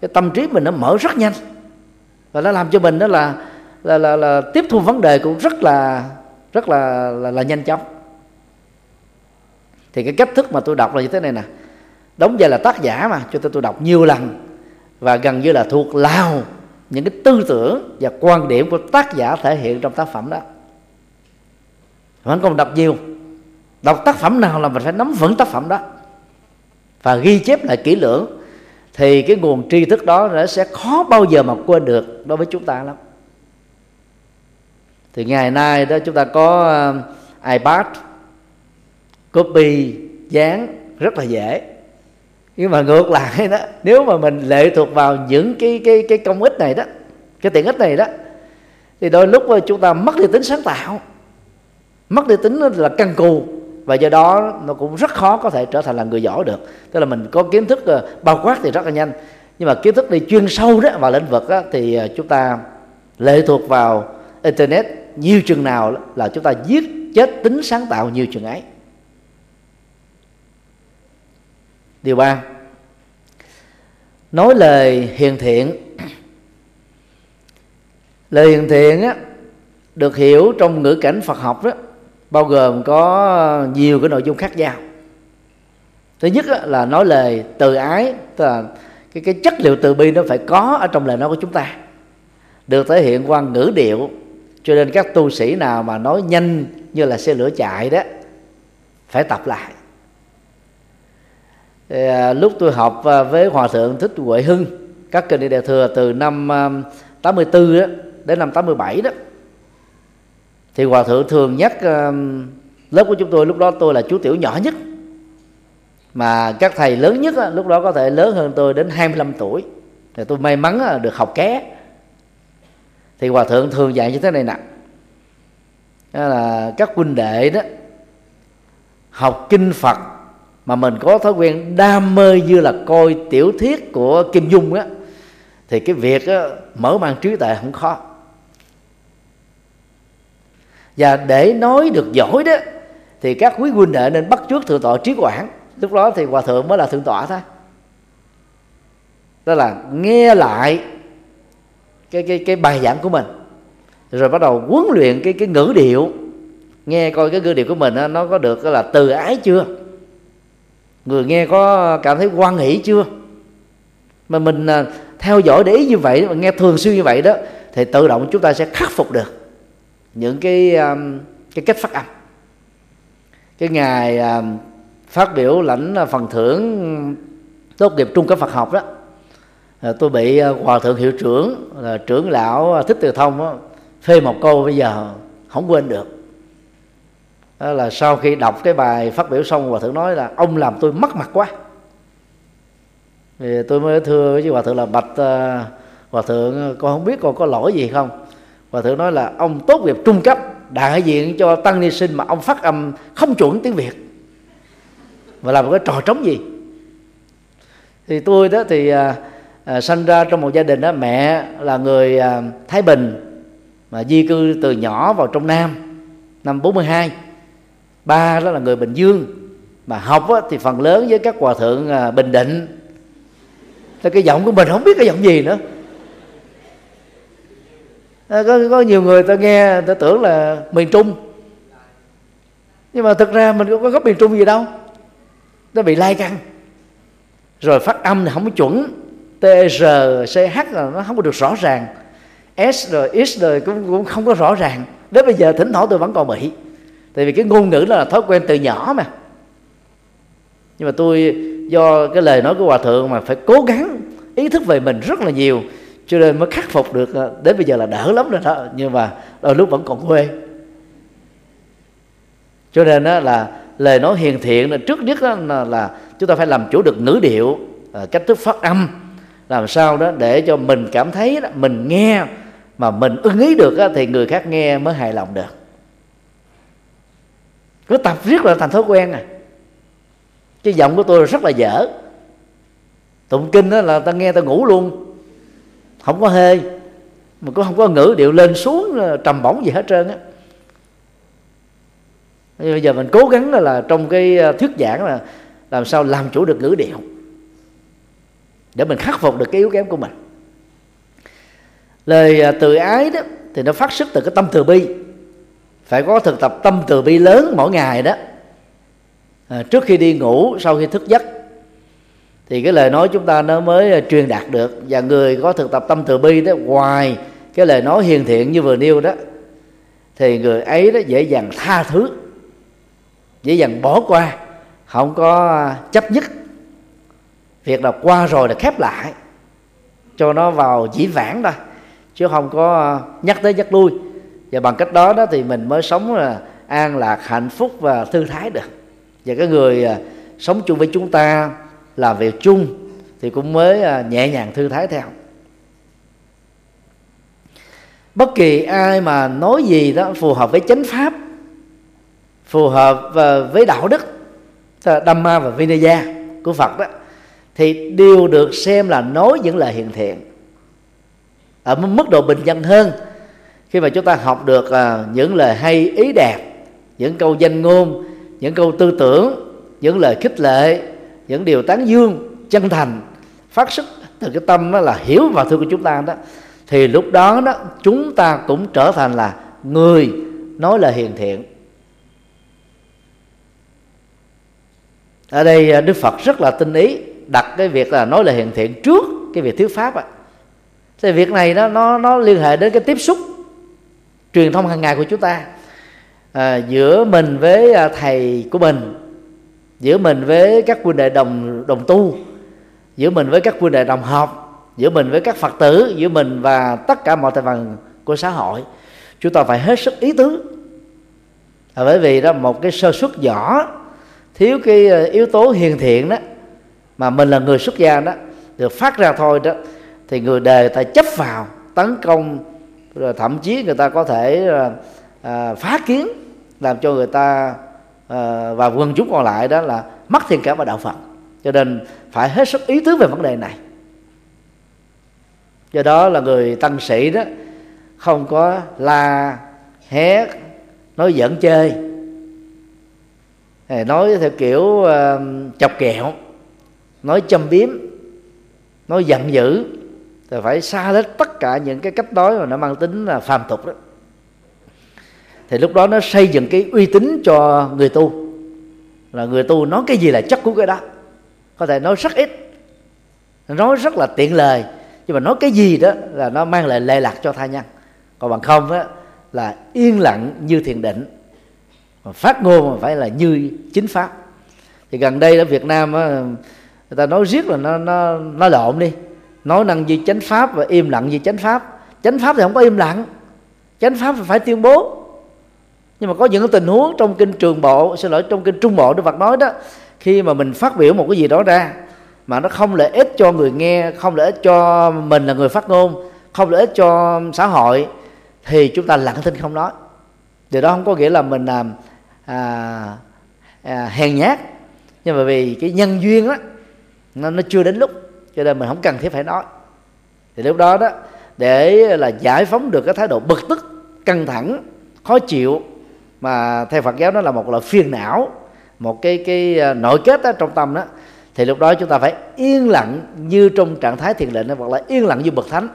cái tâm trí mình nó mở rất nhanh. Và nó làm cho mình đó là là, là, là tiếp thu vấn đề cũng rất là rất là là, là nhanh chóng. Thì cái cách thức mà tôi đọc là như thế này nè. Đóng vai là tác giả mà cho tôi tôi đọc nhiều lần và gần như là thuộc lao những cái tư tưởng và quan điểm của tác giả thể hiện trong tác phẩm đó. Vẫn còn đọc nhiều. Đọc tác phẩm nào là mình phải nắm vững tác phẩm đó. Và ghi chép lại kỹ lưỡng, thì cái nguồn tri thức đó nó sẽ khó bao giờ mà quên được đối với chúng ta lắm. Thì ngày nay đó chúng ta có ờ, ipad, copy, dán rất là dễ nhưng mà ngược lại đó nếu mà mình lệ thuộc vào những cái cái cái công ích này đó cái tiện ích này đó thì đôi lúc chúng ta mất đi tính sáng tạo mất đi tính là căn cù và do đó nó cũng rất khó có thể trở thành là người giỏi được. Tức là mình có kiến thức ờ, bao quát thì rất là nhanh. Nhưng mà kiến thức đi chuyên sâu đó vào lĩnh vực đó, thì ờ, chúng ta lệ thuộc vào internet nhiều chừng nào là chúng ta giết chết tính sáng tạo nhiều chừng ấy. Điều ba. Nói lời hiền thiện. Lời hiền thiện á, được hiểu trong ngữ cảnh Phật học đó bao gồm có nhiều cái nội dung khác nhau. Thứ nhất là nói lời từ ái tức là cái cái chất liệu từ bi nó phải có ở trong lời nói của chúng ta được thể hiện qua ngữ điệu. Cho nên các tu sĩ nào mà nói nhanh như là xe lửa chạy đó phải tập lại thì, à, lúc tôi học à, với hòa thượng thích huệ hưng các kinh địa, thừa từ năm à, 84 đó, đến năm 87 đó thì hòa thượng thường nhắc à, lớp của chúng tôi lúc đó tôi là chú tiểu nhỏ nhất. Mà các thầy lớn nhất à, lúc đó có thể lớn hơn tôi đến 25 tuổi. Thì tôi may mắn à, được học ké. Thì hòa thượng thường dạy như thế này nè. Đó là các huynh đệ đó học kinh phật mà mình có thói quen đam mê như là coi tiểu thuyết của kim dung á thì cái việc á, mở mang trí tuệ không khó. Và để nói được giỏi đó thì các quý huynh đệ nên bắt trước thượng tọa trí quảng. Lúc đó thì hòa thượng mới là thượng tọa thôi. Đó là nghe lại cái cái cái bài giảng của mình. Rồi bắt đầu huấn luyện cái cái ngữ điệu. Nghe coi cái ngữ điệu của mình nó có được là từ ái chưa? Người nghe có cảm thấy quan hỷ chưa? Mà mình à, theo dõi để ý như vậy mà nghe thường xuyên như vậy đó thì tự động chúng ta sẽ khắc phục được những cái à, cái cách phát âm. Cái ngày à, phát biểu lãnh phần thưởng tốt nghiệp trung cấp Phật học đó tôi bị hòa thượng hiệu trưởng là trưởng lão thích từ thông đó, phê một câu bây giờ không quên được đó là sau khi đọc cái bài phát biểu xong hòa thượng nói là ông làm tôi mất mặt quá. Thì tôi mới thưa với hòa thượng là bạch à, hòa thượng con không biết con có lỗi gì không? Hòa thượng nói là ông tốt nghiệp trung cấp đại diện cho tăng ni sinh mà ông phát âm không chuẩn tiếng việt. Và làm một cái trò trống gì? Thì tôi đó thì à, à, sanh ra trong một gia đình đó mẹ là người à, thái bình mà di cư từ nhỏ vào trong nam năm 42 ba đó là người bình dương. Mà học á, thì phần lớn với các hòa thượng à, bình định. Thì cái giọng của mình không biết cái giọng gì nữa. À, có, có nhiều người ta nghe ta tưởng là miền trung. Nhưng mà thực ra mình cũng có gốc miền trung gì đâu. Nó bị lai căng. Rồi phát âm thì không có chuẩn. T r c h là nó không có được rõ ràng. S rồi x rồi cũng cũng không có rõ ràng. Đến bây giờ thỉnh thoảng tôi vẫn còn bị tại vì cái ngôn ngữ là thói quen từ nhỏ mà. Nhưng mà tôi do cái lời nói của hòa thượng mà phải cố gắng ý thức về mình rất là nhiều cho nên mới khắc phục được à, đến bây giờ là đỡ lắm rồi đó nhưng mà đôi lúc vẫn còn quê. Cho nên đó là lời nói hiền thiện là trước nhất đó là, là chúng ta phải làm chủ được ngữ điệu à, cách thức phát âm làm sao đó để cho mình cảm thấy đó, mình nghe mà mình ưng ý được đó, thì người khác nghe mới hài lòng được cứ tập riết là thành thói quen à. Cái giọng của tôi rất là dở. Tụng kinh đó là ta nghe ta ngủ luôn. Không có hê, mà cũng không có ngữ, điệu lên xuống ờ, trầm bổng gì hết trơn á. Bây giờ mình cố gắng là trong cái ờ, thuyết giảng là làm sao làm chủ được ngữ điệu. Để mình khắc phục được cái yếu kém của mình. Lời ờ, từ ái đó thì nó phát xuất từ cái tâm từ bi phải có thực tập tâm từ bi lớn mỗi ngày đó. À, trước khi đi ngủ sau khi thức giấc. Thì cái lời nói chúng ta nó mới à, truyền đạt được. Và người có thực tập tâm từ bi đó ngoài cái lời nói hiền thiện như vừa nêu đó thì người ấy đó dễ dàng tha thứ dễ dàng bỏ qua không có à, chấp nhất. Việc là qua rồi là khép lại cho nó vào dĩ vãng thôi chứ không có à, nhắc tới nhắc lui và bằng cách đó đó thì mình mới sống là an lạc, hạnh phúc và thư thái được. Và cái người à, sống chung với chúng ta, làm việc chung thì cũng mới à, nhẹ nhàng thư thái theo. Bất kỳ ai mà nói gì đó phù hợp với chánh pháp, phù hợp à, với đạo đức Dhamma và Vinaya của Phật đó, thì đều được xem là nói những lời hiện thiện. Ở mức độ bình dân hơn khi mà chúng ta học được uh, những lời hay ý đẹp những câu danh ngôn những câu tư tưởng những lời khích lệ những điều tán dương chân thành phát xuất từ cái tâm đó là hiểu và thương của chúng ta đó thì lúc đó đó chúng ta cũng trở thành là người nói lời hiền thiện. Ở đây à, đức phật rất là tinh ý đặt cái việc là nói lời hiền thiện trước cái việc thuyết pháp ạ thì việc này nó nó nó liên hệ đến cái tiếp xúc truyền thông hàng ngày của chúng ta à, giữa mình với à, thầy của mình giữa mình với các huynh đệ đồng đồng tu giữa mình với các huynh đệ đồng học giữa mình với các phật tử giữa mình và tất cả mọi thành phần của xã hội chúng ta phải hết sức ý tứ. À, bởi vì đó một cái sơ suất nhỏ thiếu cái à, yếu tố hiền thiện đó mà mình là người xuất gia đó được phát ra thôi đó thì người đề ta chấp vào tấn công rồi thậm chí người ta có thể à, phá kiến làm cho người ta à, và quần chúng còn lại đó là mất thiện cảm và đạo phật. Cho nên phải hết sức ý tứ về vấn đề này. Do đó là người tăng sĩ đó không có la hét nói giỡn chơi. Nói theo kiểu uh, chọc kẹo nói châm biếm nói giận dữ thì phải xa hết tất cả những cái cách nói mà nó mang tính là phàm tục đó. Thì lúc đó nó xây dựng cái uy tín cho người tu. Là người tu nói cái gì là chắc của cái đó. Có thể nói rất ít nói rất là tiện lời nhưng mà nói cái gì đó là nó mang lại lệ lạc cho tha nhân. Còn bằng không đó là yên lặng như thiền định mà phát ngôn mà phải là như chính pháp. Thì gần đây ở Việt Nam á, người ta nói riết là nó nó nó lộn đi nói năng như chánh pháp và im lặng như chánh pháp. Chánh pháp thì không có im lặng. Chánh pháp thì phải tuyên bố. Nhưng mà có những tình huống trong kinh trường bộ xin lỗi trong kinh trung bộ đức phật nói đó khi mà mình phát biểu một cái gì đó ra mà nó không lợi ích cho người nghe không lợi ích cho mình là người phát ngôn không lợi ích cho xã hội thì chúng ta lặng thinh không nói. Điều đó không có nghĩa là mình làm à, à, hèn nhát. Nhưng mà vì cái nhân duyên đó nó, nó chưa đến lúc cho nên mình không cần thiết phải nói. Thì lúc đó đó, để là giải phóng được cái thái độ bực tức, căng thẳng, khó chịu, mà theo Phật giáo nó là một loại phiền não, một cái cái à, nội kết đó trong tâm đó, thì lúc đó chúng ta phải yên lặng như trong trạng thái thiền định, hoặc là yên lặng như bậc thánh.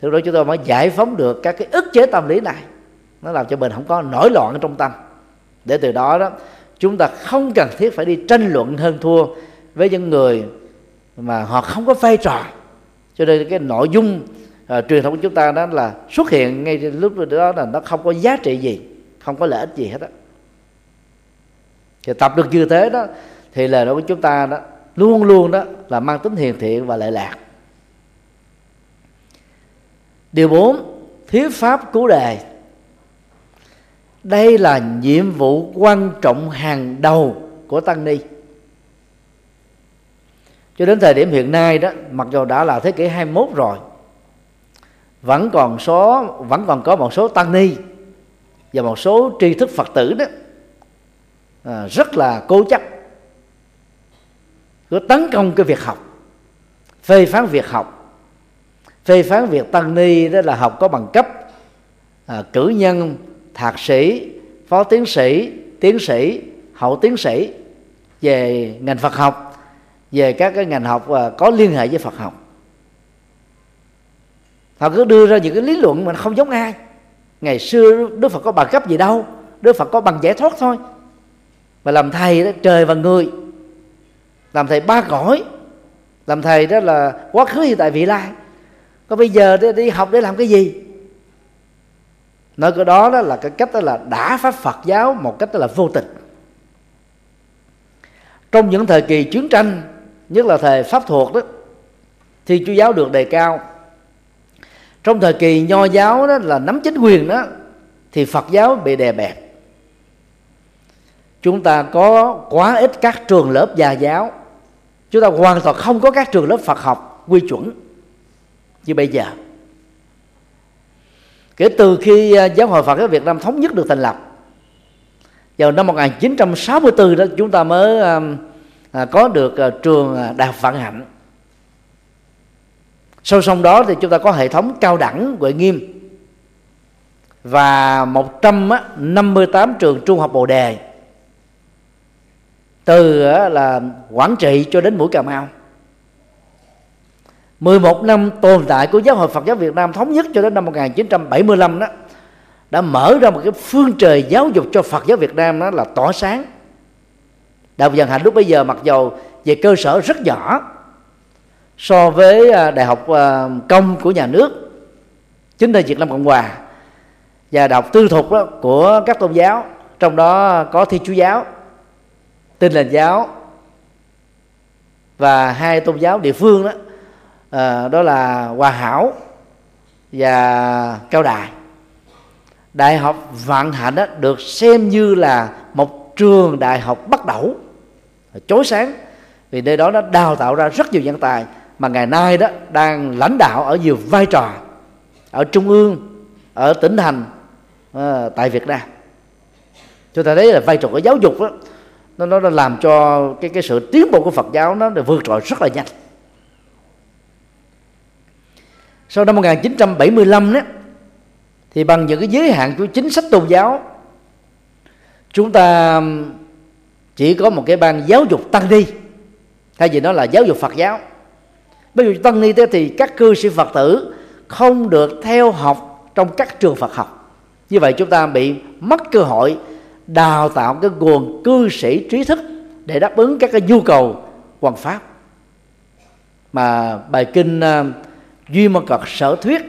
Thì lúc đó chúng ta mới giải phóng được các cái ức chế tâm lý này. Nó làm cho mình không có nổi loạn trong tâm. Để từ đó đó, chúng ta không cần thiết phải đi tranh luận hơn thua với những người mà họ không có vai trò. Cho nên cái nội dung uh, truyền thống của chúng ta đó là xuất hiện ngay lúc đó là nó không có giá trị gì không có lợi ích gì hết á. Thì tập được như thế đó thì lời nói của chúng ta đó luôn luôn đó là mang tính hiền thiện và lệ lạc. Điều bốn thiếu pháp cứu đề đây là nhiệm vụ quan trọng hàng đầu của tăng ni cho đến thời điểm hiện nay đó mặc dù đã là thế kỷ 21 rồi vẫn còn số vẫn còn có một số tăng ni và một số tri thức phật tử đó à, rất là cố chấp. Cứ tấn công cái việc học phê phán việc học. Phê phán việc tăng ni đó là học có bằng cấp à, cử nhân thạc sĩ phó tiến sĩ tiến sĩ hậu tiến sĩ về ngành phật học về các cái ngành học và có liên hệ với Phật học. Họ cứ đưa ra những cái lý luận mà không giống ai. Ngày xưa Đức Phật có bằng cấp gì đâu. Đức Phật có bằng giải thoát thôi. Mà làm thầy đó trời và người. Làm thầy ba cõi. Làm thầy đó là quá khứ hiện tại vị lai. Còn bây giờ đi, đi học để làm cái gì? Nói cái đó đó là cái cách đó là đã pháp Phật giáo một cách đó là vô tình. Trong những thời kỳ chiến tranh nhất là thời pháp thuộc đó, thì chúa giáo được đề cao. Trong thời kỳ nho giáo đó là nắm chính quyền đó, thì phật giáo bị đè bẹp. Chúng ta có quá ít các trường lớp gia giáo. Chúng ta hoàn toàn không có các trường lớp phật học quy chuẩn như bây giờ. Kể từ khi à, giáo hội Phật giáo Việt Nam thống nhất được thành lập, vào năm 1964 đó, chúng ta mới à, à, có được à, trường à, Đại học Vạn Hạnh. Song song đó thì chúng ta có hệ thống cao đẳng Huệ Nghiêm. Và 158 trường trung học Bồ Đề. Từ là Quảng Trị cho đến mũi Cà Mau. 11 năm tồn tại của giáo hội Phật giáo Việt Nam thống nhất cho đến năm 1975 đó đã mở ra một cái phương trời giáo dục cho Phật giáo Việt Nam đó là tỏa sáng. Đại học Dân Hạnh lúc bây giờ mặc dầu về cơ sở rất nhỏ so với à, đại học à, công của nhà nước chính là Việt Nam Cộng Hòa và đại học tư thục đó, của các tôn giáo trong đó có thi chúa giáo tin lành giáo và hai tôn giáo địa phương đó à, đó là hòa hảo và cao đài. Đại học vạn hạnh đó, được xem như là một trường đại học bắt đầu chối sáng. Vì nơi đó nó đào tạo ra rất nhiều nhân tài mà ngày nay đó đang lãnh đạo ở nhiều vai trò ở trung ương ở tỉnh thành à, tại Việt Nam. Chúng ta thấy là vai trò của giáo dục đó nó nó làm cho cái cái sự tiến bộ của Phật giáo nó được vượt trội rất là nhanh. Sau năm 1975 đó thì bằng những cái giới hạn của chính sách tôn giáo chúng ta chỉ có một cái ban giáo dục tăng ni. Thay vì nó là giáo dục Phật giáo. Bây giờ tăng ni thế thì các cư sĩ Phật tử không được theo học trong các trường Phật học. Như vậy chúng ta bị mất cơ hội đào tạo cái nguồn cư sĩ trí thức để đáp ứng các cái nhu cầu hoàn pháp. Mà bài kinh uh, duy mật cật sở thuyết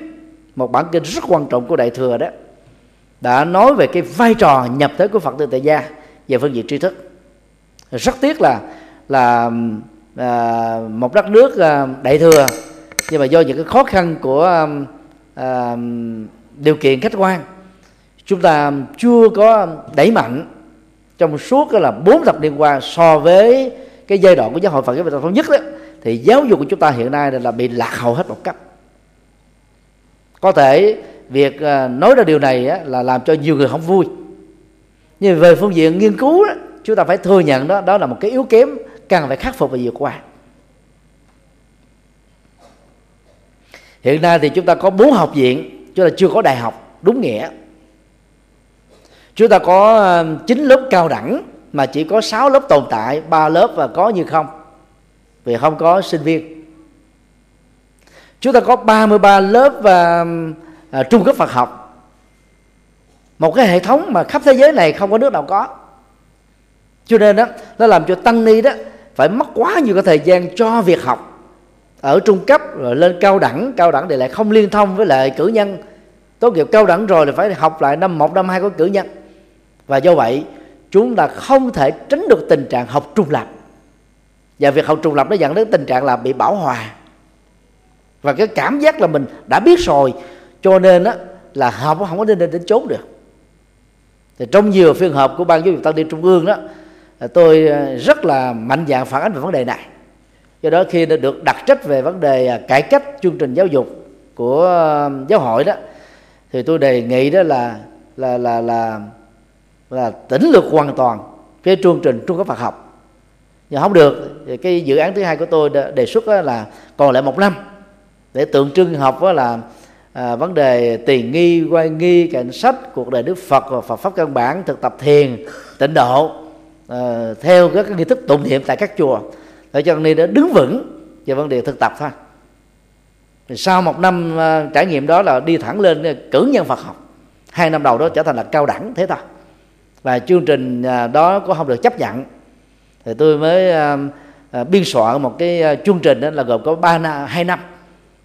một bản kinh rất quan trọng của đại thừa đó đã nói về cái vai trò nhập thế của phật tử tại gia về phương diện tri thức rất tiếc là là à, một đất nước à, đại thừa. Nhưng mà do những cái khó khăn của à, à điều kiện khách quan chúng ta chưa có đẩy mạnh trong suốt là bốn thập niên qua so với cái giai đoạn của giáo hội Phật giáo Việt Nam thống nhất đó thì giáo dục của chúng ta hiện nay là bị lạc hậu hết một cấp. Có thể việc à, nói ra điều này là làm cho nhiều người không vui. Nhưng về phương diện nghiên cứu đó, chúng ta phải thừa nhận đó đó là một cái yếu kém cần phải khắc phục và vượt qua. Hiện nay thì chúng ta có bốn học viện chúng ta chưa có đại học đúng nghĩa. Chúng ta có chín lớp cao đẳng mà chỉ có 6 lớp tồn tại ba lớp và có như không vì không có sinh viên. Chúng ta có 33 lớp và à, trung cấp Phật học. Một cái hệ thống mà khắp thế giới này không có nước nào có cho nên đó nó làm cho tăng ni đó phải mất quá nhiều cái thời gian cho việc học. Ở trung cấp rồi lên cao đẳng cao đẳng thì lại không liên thông với lại cử nhân. Tốt nghiệp cao đẳng rồi thì phải học lại năm một năm hai của cử nhân. Và do vậy chúng ta không thể tránh được tình trạng học trung lập. Và việc học trung lập nó dẫn đến tình trạng là bị bảo hòa. Và cái cảm giác là mình đã biết rồi cho nên á là học không có nên đến, đến chốn được. Thì trong nhiều phiên họp của ban giáo dục tăng ni trung ương đó tôi ờ, rất là mạnh dạn phản ánh về vấn đề này. Do đó khi được đặt trách về vấn đề à, cải cách chương trình giáo dục của ờ, giáo hội đó thì tôi đề nghị đó là là là là là tỉnh lược hoàn toàn cái chương trình trung cấp Phật học. Nhưng không được thì cái dự án thứ hai của tôi đề xuất là còn lại một năm để tượng trưng học đó là à, vấn đề tiền nghi quay nghi cảnh sách cuộc đời đức phật và phật pháp căn bản thực tập thiền tịnh độ. Ờ, theo các nghi thức tụng niệm tại các chùa. Để cho ni đã đứng vững về vấn đề thực tập thôi. Thì sau một năm uh, trải nghiệm đó là đi thẳng lên ờ, cử nhân Phật học. Hai năm đầu đó trở thành là cao đẳng thế thôi và chương trình uh, đó có không được chấp nhận. Thì tôi mới uh, biên soạn một cái chương trình đó là gồm có ba năm hai năm.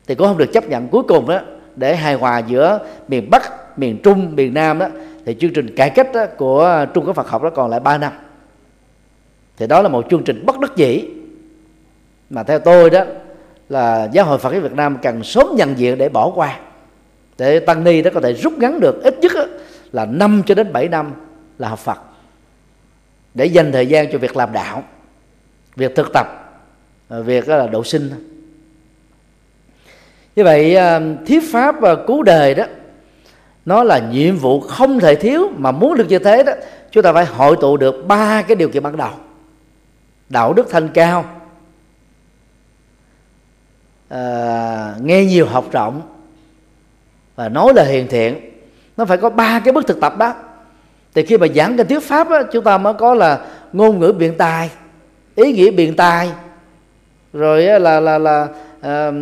Thì cũng không được chấp nhận cuối cùng đó để hài hòa giữa miền bắc miền trung miền nam đó. Thì chương trình cải cách đó của trung quốc phật học đó còn lại 3 năm thì đó là một chương trình bất đắc dĩ. Mà theo tôi đó, là giáo hội Phật giáo Việt Nam cần sớm nhận diện để bỏ qua. Để tăng ni đó có thể rút ngắn được, ít nhất là 5 cho đến 7 năm là học Phật. Để dành thời gian cho việc làm đạo, việc thực tập à, việc là độ sinh. Như vậy à, thiết pháp và cứu đời đó, nó là nhiệm vụ không thể thiếu mà muốn được như thế đó, chúng ta phải hội tụ được ba cái điều kiện ban đầu đạo đức thanh cao. À, nghe nhiều học rộng và nói là hiền thiện nó phải có ba cái bước thực tập đó. Thì khi mà giảng cái thuyết pháp đó, chúng ta mới có là ngôn ngữ biện tài ý nghĩa biện tài. Rồi là là là, là à,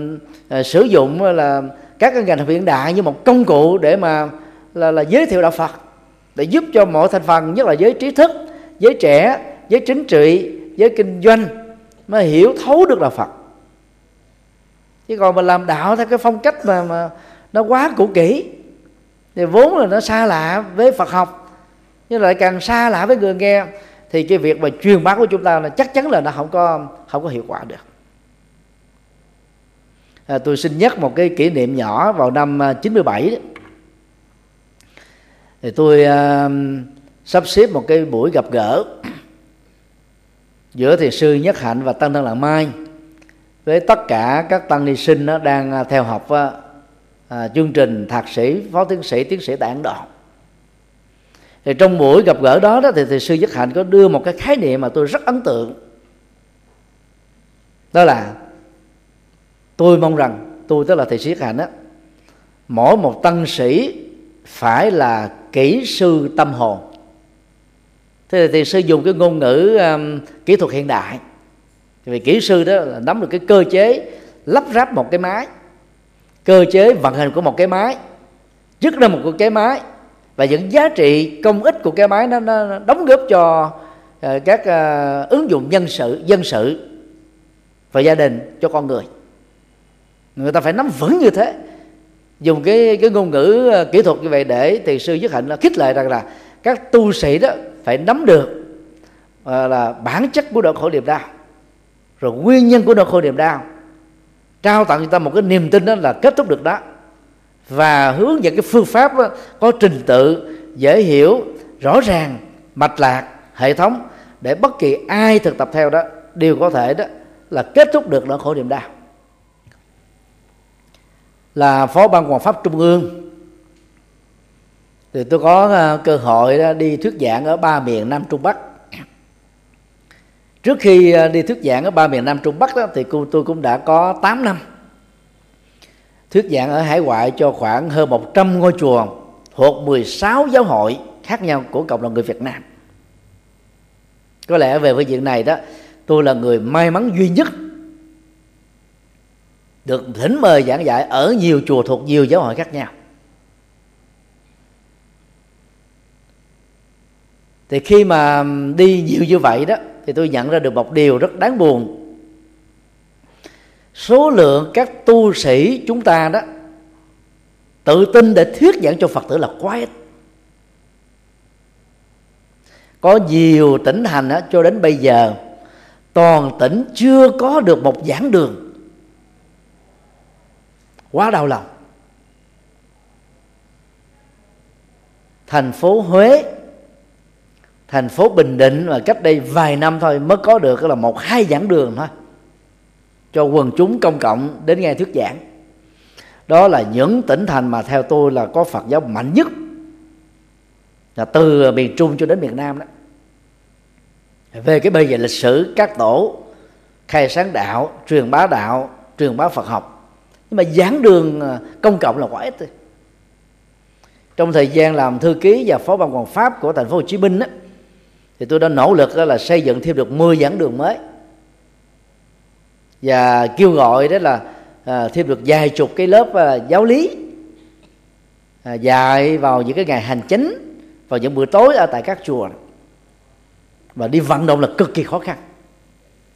à, sử dụng là các cái ngành hiện đại như một công cụ để mà là, là giới thiệu đạo Phật để giúp cho mọi thành phần nhất là giới trí thức giới trẻ giới chính trị giới kinh doanh mới hiểu thấu được là Phật. Chứ còn mình làm đạo theo cái phong cách mà mà nó quá cũ kỹ thì vốn là nó xa lạ với Phật học nhưng lại càng xa lạ với người nghe thì cái việc mà truyền bá của chúng ta là chắc chắn là nó không có không có hiệu quả được. À, tôi xin nhắc một cái kỷ niệm nhỏ vào năm à, 97 đó. thì tôi uh, sắp xếp một cái buổi gặp gỡ giữa thiền sư nhất hạnh và tăng thân lạng mai với tất cả các tăng ni sinh nó đang à, theo học à, à, chương trình thạc sĩ phó tiến sĩ tiến sĩ tại ấn độ thì trong buổi gặp gỡ đó, đó thì thầy sư nhất hạnh có đưa một cái khái niệm mà tôi rất ấn tượng. Đó là tôi mong rằng tôi tức là thầy sĩ nhất hạnh đó mỗi một tăng sĩ phải là kỹ sư tâm hồn thế thì, thì sư dùng cái ngôn ngữ um, kỹ thuật hiện đại. Vì kỹ sư đó là nắm được cái cơ chế lắp ráp một cái máy. Cơ chế vận hành của một cái máy chức năng một cái máy và những giá trị công ích của cái máy nó, nó đóng góp cho uh, các uh, ứng dụng nhân sự dân sự và gia đình cho con người. Người ta phải nắm vững như thế. Dùng cái cái ngôn ngữ uh, kỹ thuật như vậy để thì sư nhất hạnh là khích lệ rằng là các tu sĩ đó phải nắm được à, là bản chất của nỗi khổ niềm đau rồi nguyên nhân của nỗi khổ niềm đau. Trao tặng cho ta một cái niềm tin đó là kết thúc được đó. Và hướng dẫn cái phương pháp đó, có trình tự dễ hiểu rõ ràng mạch lạc hệ thống để bất kỳ ai thực tập theo đó đều có thể đó là kết thúc được nỗi khổ niềm đau. Là phó ban hoàng pháp trung ương thì tôi có ờ, cơ hội đi thuyết giảng ở ba miền nam trung bắc. Trước khi ờ, đi thuyết giảng ở ba miền nam trung bắc đó, thì tôi cũng đã có 8 năm thuyết giảng ở hải ngoại cho khoảng hơn 100 ngôi chùa thuộc 16 giáo hội khác nhau của cộng đồng người Việt Nam. Có lẽ về với chuyện này đó tôi là người may mắn duy nhất được thỉnh mời giảng dạy ở nhiều chùa thuộc nhiều giáo hội khác nhau. Thì khi mà đi nhiều như vậy đó thì tôi nhận ra được một điều rất đáng buồn. Số lượng các tu sĩ chúng ta đó tự tin để thuyết giảng cho phật tử là quá ít. Có nhiều tỉnh thành đó, cho đến bây giờ toàn tỉnh chưa có được một giảng đường. Quá đau lòng. Thành phố huế thành phố bình định mà cách đây vài năm thôi mới có được là một hai giảng đường thôi cho quần chúng công cộng đến nghe thuyết giảng. Đó là những tỉnh thành mà theo tôi là có phật giáo mạnh nhất. Là từ miền trung cho đến miền nam đó. Về cái bề dày lịch sử các tổ khai sáng đạo truyền bá đạo truyền bá phật học. Nhưng mà giảng đường à, công cộng là quá ít thôi. Trong thời gian làm thư ký và phó ban quản pháp của thành phố Hồ Chí Minh đó, thì tôi đã nỗ lực đó là xây dựng thêm được 10 giảng đường mới. Và kêu gọi đó là à, thêm được vài chục cái lớp à, giáo lý à, dạy vào những cái ngày hành chính vào những buổi tối ở tại các chùa. Và đi vận động là cực kỳ khó khăn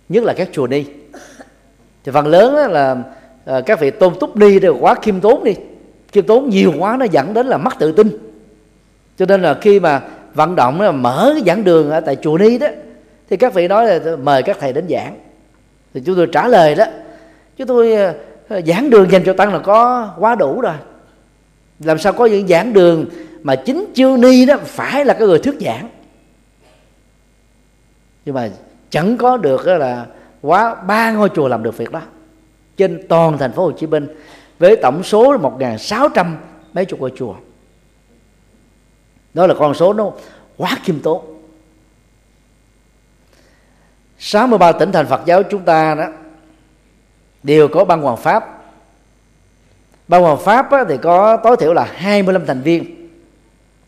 nhất là các chùa ni thì phần lớn là à, các vị tôn túc đi đều quá khiêm tốn đi. Khiêm tốn nhiều quá nó dẫn đến là mất tự tin. Cho nên là khi mà vận động là mở cái giảng đường ở tại chùa ni đó. Thì các vị nói là mời các thầy đến giảng. Thì chúng tôi trả lời đó chúng tôi ờ, ờ, giảng đường dành cho tăng là có quá đủ rồi. Làm sao có những giảng đường mà chính chư ni đó phải là cái người thuyết giảng? Nhưng mà chẳng có được là quá ba ngôi chùa làm được việc đó. Trên toàn thành phố Hồ Chí Minh với tổng số 1.600 mấy chục ngôi chùa đó là con số nó quá khiêm tốn. 63 tỉnh thành Phật giáo chúng ta đó đều có ban hoàng pháp. Ban hoàng pháp thì có tối thiểu là 25 thành viên.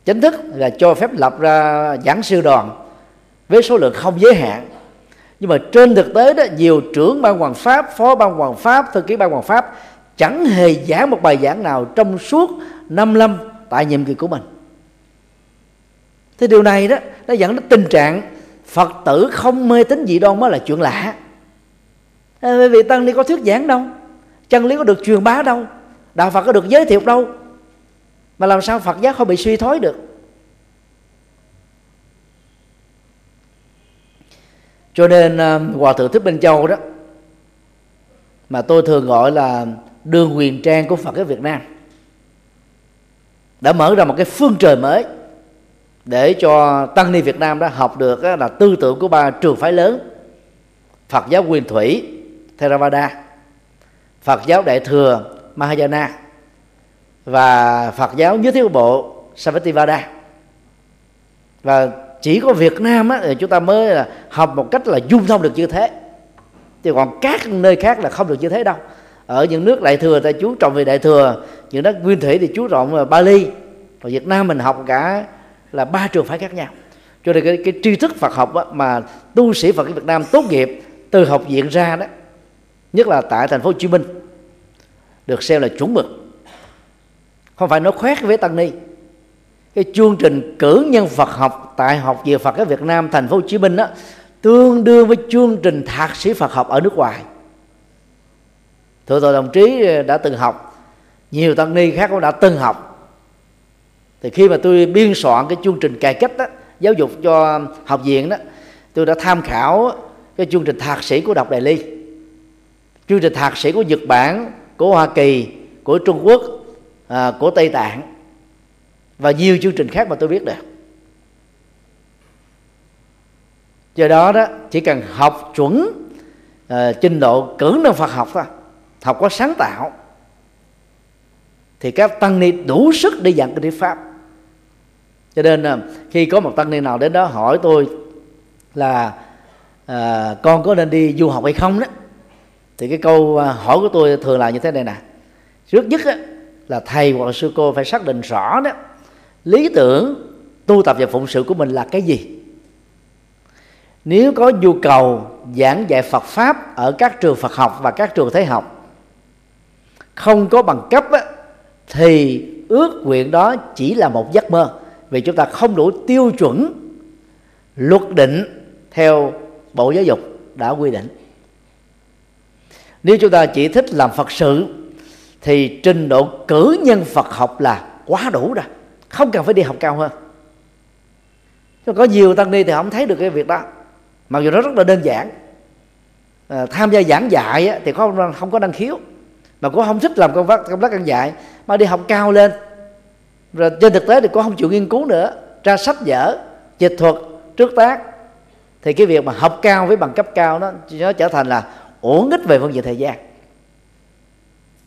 Chính thức là cho phép lập ra giảng sư đoàn với số lượng không giới hạn. Nhưng mà trên thực tế đó, nhiều trưởng ban hoàng pháp, phó ban hoàng pháp, thư ký ban hoàng pháp chẳng hề giảng một bài giảng nào trong suốt năm năm tại nhiệm kỳ của mình thì điều này đó, nó dẫn đến tình trạng phật tử không mê tín dị đoan mới là chuyện lạ. Bởi vì tăng ni có thuyết giảng đâu, chân lý có được truyền bá đâu, đạo phật có được giới thiệu đâu. Mà làm sao phật giáo không bị suy thoái được? Cho nên ờ, hòa thượng thích minh châu đó, mà tôi thường gọi là đường huyền trang của phật giáo việt nam, đã mở ra một cái phương trời mới để cho tăng ni việt nam đã học được là tư tưởng của ba trường phái lớn. Phật giáo quyền thủy theravada. Phật giáo đại thừa mahayana. Và phật giáo nhất thiết bộ Sarvastivada và chỉ có Việt Nam á, thì chúng ta mới là học một cách là dung thông được như thế. Thì còn các nơi khác là không được như thế đâu. Ở những nước đại thừa ta chú trọng về đại thừa những nước nguyên thủy thì chú trọng về Bali. Và Việt Nam mình học cả là ba trường phái khác nhau. Cho nên cái, cái tri thức Phật học á, mà tu sĩ Phật Việt Nam tốt nghiệp từ học viện ra đó nhất là tại thành phố Hồ Chí Minh được xem là chuẩn mực. Không phải nói khoét với tăng ni. Cái chương trình cử nhân Phật học tại học viện Phật ở Việt Nam thành phố Hồ Chí Minh đó tương đương với chương trình thạc sĩ Phật học ở nước ngoài. Thưa tôi đồng chí đã từng học nhiều tăng ni khác cũng đã từng học thì khi mà tôi biên soạn cái chương trình cải cách đó, giáo dục cho học viện đó tôi đã tham khảo cái chương trình thạc sĩ của đọc đại ly chương trình thạc sĩ của nhật bản của hoa kỳ của trung quốc à, của tây tạng và nhiều chương trình khác mà tôi biết được. Do đó đó chỉ cần học chuẩn à, trình độ cử năng Phật học thôi học có sáng tạo thì các tăng ni đủ sức để dạy cái pháp cho nên à, khi có một tăng ni nào đến đó hỏi tôi là à, con có nên đi du học hay không đó thì cái câu à, hỏi của tôi thường là như thế này nè. Trước nhất á, là thầy hoặc là sư cô phải xác định rõ đó lý tưởng tu tập và phụng sự của mình là cái gì. Nếu có nhu cầu giảng dạy Phật pháp ở các trường Phật học và các trường thế học không có bằng cấp á, thì ước nguyện đó chỉ là một giấc mơ vì chúng ta không đủ tiêu chuẩn luật định theo bộ giáo dục đã quy định. Nếu chúng ta chỉ thích làm phật sự thì trình độ cử nhân phật học là quá đủ rồi. Không cần phải đi học cao hơn. Có nhiều tăng ni thì không thấy được cái việc đó. Mặc dù nó rất là đơn giản. À, tham gia giảng dạy thì không không có năng khiếu. Mà cũng không thích làm công tác công tác giảng dạy mà đi học cao lên rồi trên thực tế thì cũng không chịu nghiên cứu nữa. Ra sách vở, dịch thuật, trước tác. Thì cái việc mà học cao với bằng cấp cao đó nó trở thành là uổng ích về phương diện thời gian.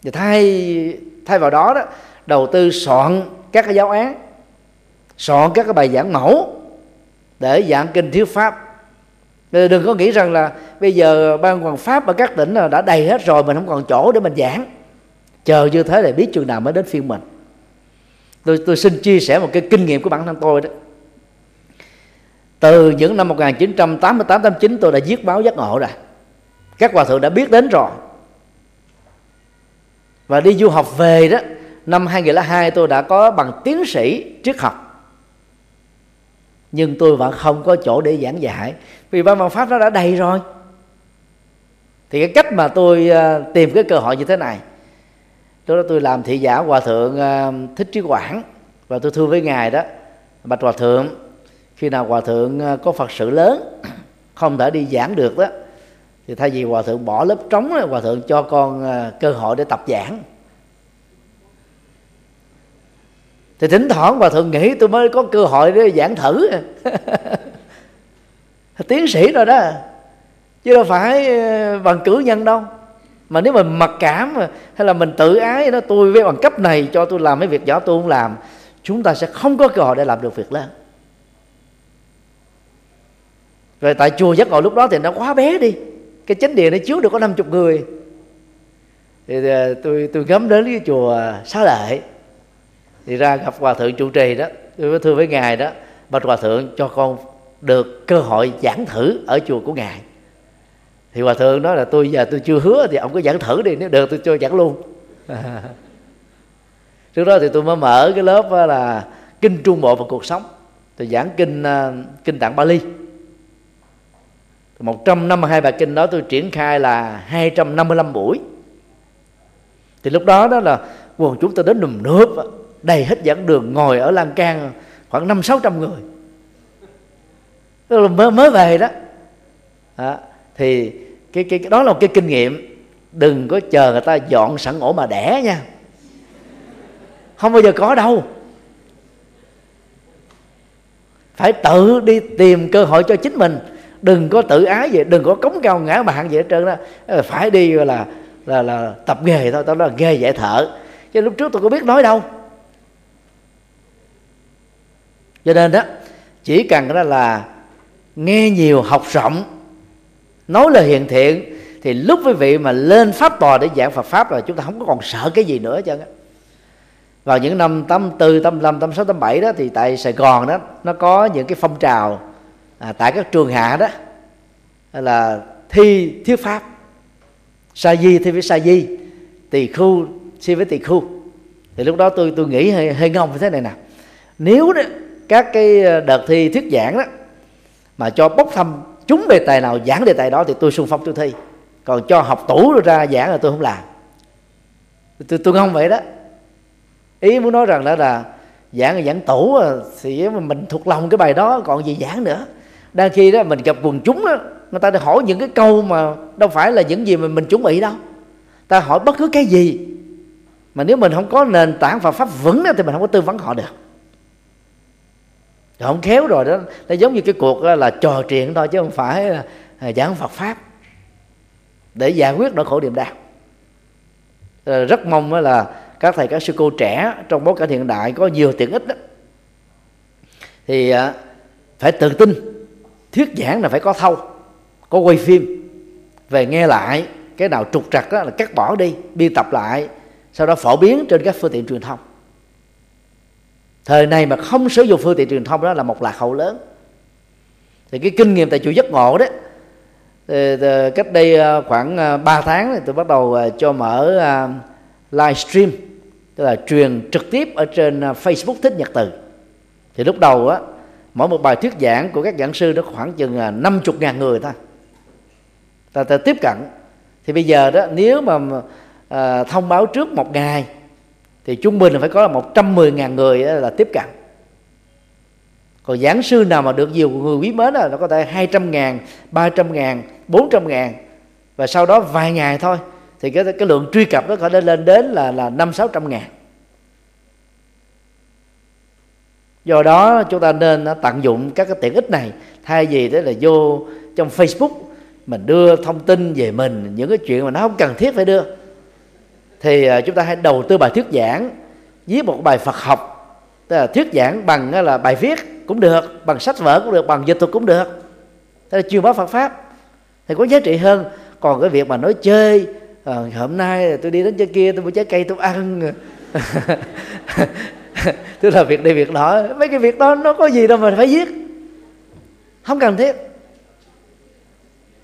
Và thay thay vào đó đó, đầu tư soạn các cái giáo án, soạn các cái bài giảng mẫu để giảng kinh thiếu pháp. Đừng có nghĩ rằng là bây giờ ban hoàng pháp ở các tỉnh là đã đầy hết rồi, mình không còn chỗ để mình giảng. Chờ như thế là biết chừng nào mới đến phiên mình tôi tôi xin chia sẻ một cái kinh nghiệm của bản thân tôi đó. Từ những năm 1988 89 tôi đã viết báo giác ngộ rồi. Các hòa thượng đã biết đến rồi. Và đi du học về đó, năm 2002 tôi đã có bằng tiến sĩ triết học. Nhưng tôi vẫn không có chỗ để giảng dạy vì ban văn pháp nó đã đầy rồi. Thì cái cách mà tôi ờ, tìm cái cơ hội như thế này lúc đó tôi làm thị giả hòa thượng ờ, thích trí quảng, và tôi thưa với ngài đó, bạch hòa thượng, khi nào hòa thượng ờ, có phật sự lớn, không thể đi giảng được đó, thì thay vì hòa thượng bỏ lớp trống hòa thượng cho con ờ, cơ hội để tập giảng. Thì thỉnh thoảng hòa thượng nghĩ tôi mới có cơ hội để giảng thử. Tiến sĩ rồi đó, chứ đâu phải bằng cử nhân đâu mà nếu mình mặc cảm hay là mình tự ái đó, tôi với bằng cấp này cho tôi làm mấy việc nhỏ tôi không làm, chúng ta sẽ không có cơ hội để làm được việc lớn rồi tại chùa giác ngộ lúc đó thì nó quá bé đi. Cái chánh địa nó chứa được có 50 người. Thì thì tôi tôi gấm đến cái chùa xá lợi thì ra gặp hòa thượng trụ trì đó. Tôi mới thưa với ngài đó, bạch hòa thượng, cho con được cơ hội giảng thử ở chùa của ngài thì hòa thượng nói là tôi giờ tôi chưa hứa thì ông cứ giảng thử đi, nếu được tôi cho giảng luôn. Trước đó thì tôi mới mở cái lớp là kinh trung bộ và cuộc sống. Tôi giảng kinh à, kinh tạng Bali. 152 bài kinh đó tôi triển khai là 255 buổi. Thì lúc đó đó là quần chúng tôi đến nùm nướp đầy hết giảng đường, ngồi ở lan can khoảng năm sáu trăm người. Tức là mới mới về đó. đó thì cái, cái đó là một cái kinh nghiệm. Đừng có chờ người ta dọn sẵn ổ mà đẻ nha. Không bao giờ có đâu. Phải tự đi tìm cơ hội cho chính mình. Đừng có tự ái vậy đừng có cống cao ngã mạng vậy hết trơn đó. Ờ, phải đi là là là tập nghề thôi tao nói là nghề dạy thợ. Chứ lúc trước tôi có biết nói đâu. Cho nên đó chỉ cần đó là nghe nhiều học rộng nói lời hiền thiện thì lúc quý vị mà lên pháp tòa để giảng Phật pháp là chúng ta không có còn sợ cái gì nữa chứ vào những năm 84, 85, 86, 87 đó thì tại Sài Gòn đó nó có những cái phong trào à, tại các trường hạ đó là thi thuyết pháp. Sa di thi với sa di tỳ khu thi với tỳ khu thì lúc đó tôi tôi nghĩ hơi, hơi ngông như thế này nè. Nếu đó, các cái ờ, đợt thi thuyết giảng đó mà cho bốc thăm chúng đề tài nào giảng đề tài đó thì tôi xung phong tôi thi. Còn cho học tủ ra giảng là tôi không làm. Tôi tôi không vậy đó. Ý muốn nói rằng đó là giảng là giảng tủ à, thì mình thuộc lòng cái bài đó còn gì giảng nữa. Đang khi đó mình gặp quần chúng đó người ta hỏi những cái câu mà đâu phải là những gì mà mình chuẩn bị đâu. Ta hỏi bất cứ cái gì. Mà nếu mình không có nền tảng và pháp vững đó, thì mình không có tư vấn họ được không khéo rồi đó. Nó giống như cái cuộc ờ, là trò chuyện thôi chứ không phải ờ, ờ, giảng Phật pháp. Để giải quyết nỗi khổ niềm đau. Rất mong là các thầy, các sư cô trẻ trong bối cảnh hiện đại có nhiều tiện ích đó. Thì phải tự tin, thuyết giảng là phải có thâu, có quay phim. Về nghe lại, cái nào trục trặc đó là cắt bỏ đi, biên tập lại, sau đó phổ biến trên các phương tiện truyền thông thời này mà không sử dụng phương tiện truyền thông đó là một lạc hậu lớn. Thì cái kinh nghiệm tại chùa giấc ngộ đấy cách đây ờ, khoảng ờ, 3 tháng thì tôi bắt đầu ờ, cho mở livestream tức là truyền trực tiếp ở trên Facebook thích nhật từ. Thì lúc đầu á mỗi một bài thuyết giảng của các giảng sư nó khoảng chừng 50 ngàn người thôi. Ta, ta tiếp cận. Thì bây giờ đó nếu mà à, thông báo trước một ngày thì trung bình là phải có là 110 ngàn người là tiếp cận. Còn giảng sư nào mà được nhiều người quý mến là nó có thể 200 ngàn 300 ngàn 400 ngàn và sau đó vài ngày thôi. Thì cái cái lượng truy cập nó có thể lên đến là là năm sáu trăm ngàn. Do đó chúng ta nên à, tận dụng các cái tiện ích này, thay vì thế là vô trong Facebook mình đưa thông tin về mình, những cái chuyện mà nó không cần thiết phải đưa thì à, chúng ta hãy đầu tư bài thuyết giảng viết một bài Phật học. Tức là thuyết giảng bằng là bài viết cũng được bằng sách vở cũng được bằng dịch thuật cũng được. Tức là truyền bá Phật pháp thì có giá trị hơn. Còn cái việc mà nói chơi à, hôm nay tôi đi đến chơi kia tôi mua trái cây tôi ăn. Tức là việc đây việc đó mấy cái việc đó nó có gì đâu mà phải viết. Không cần thiết.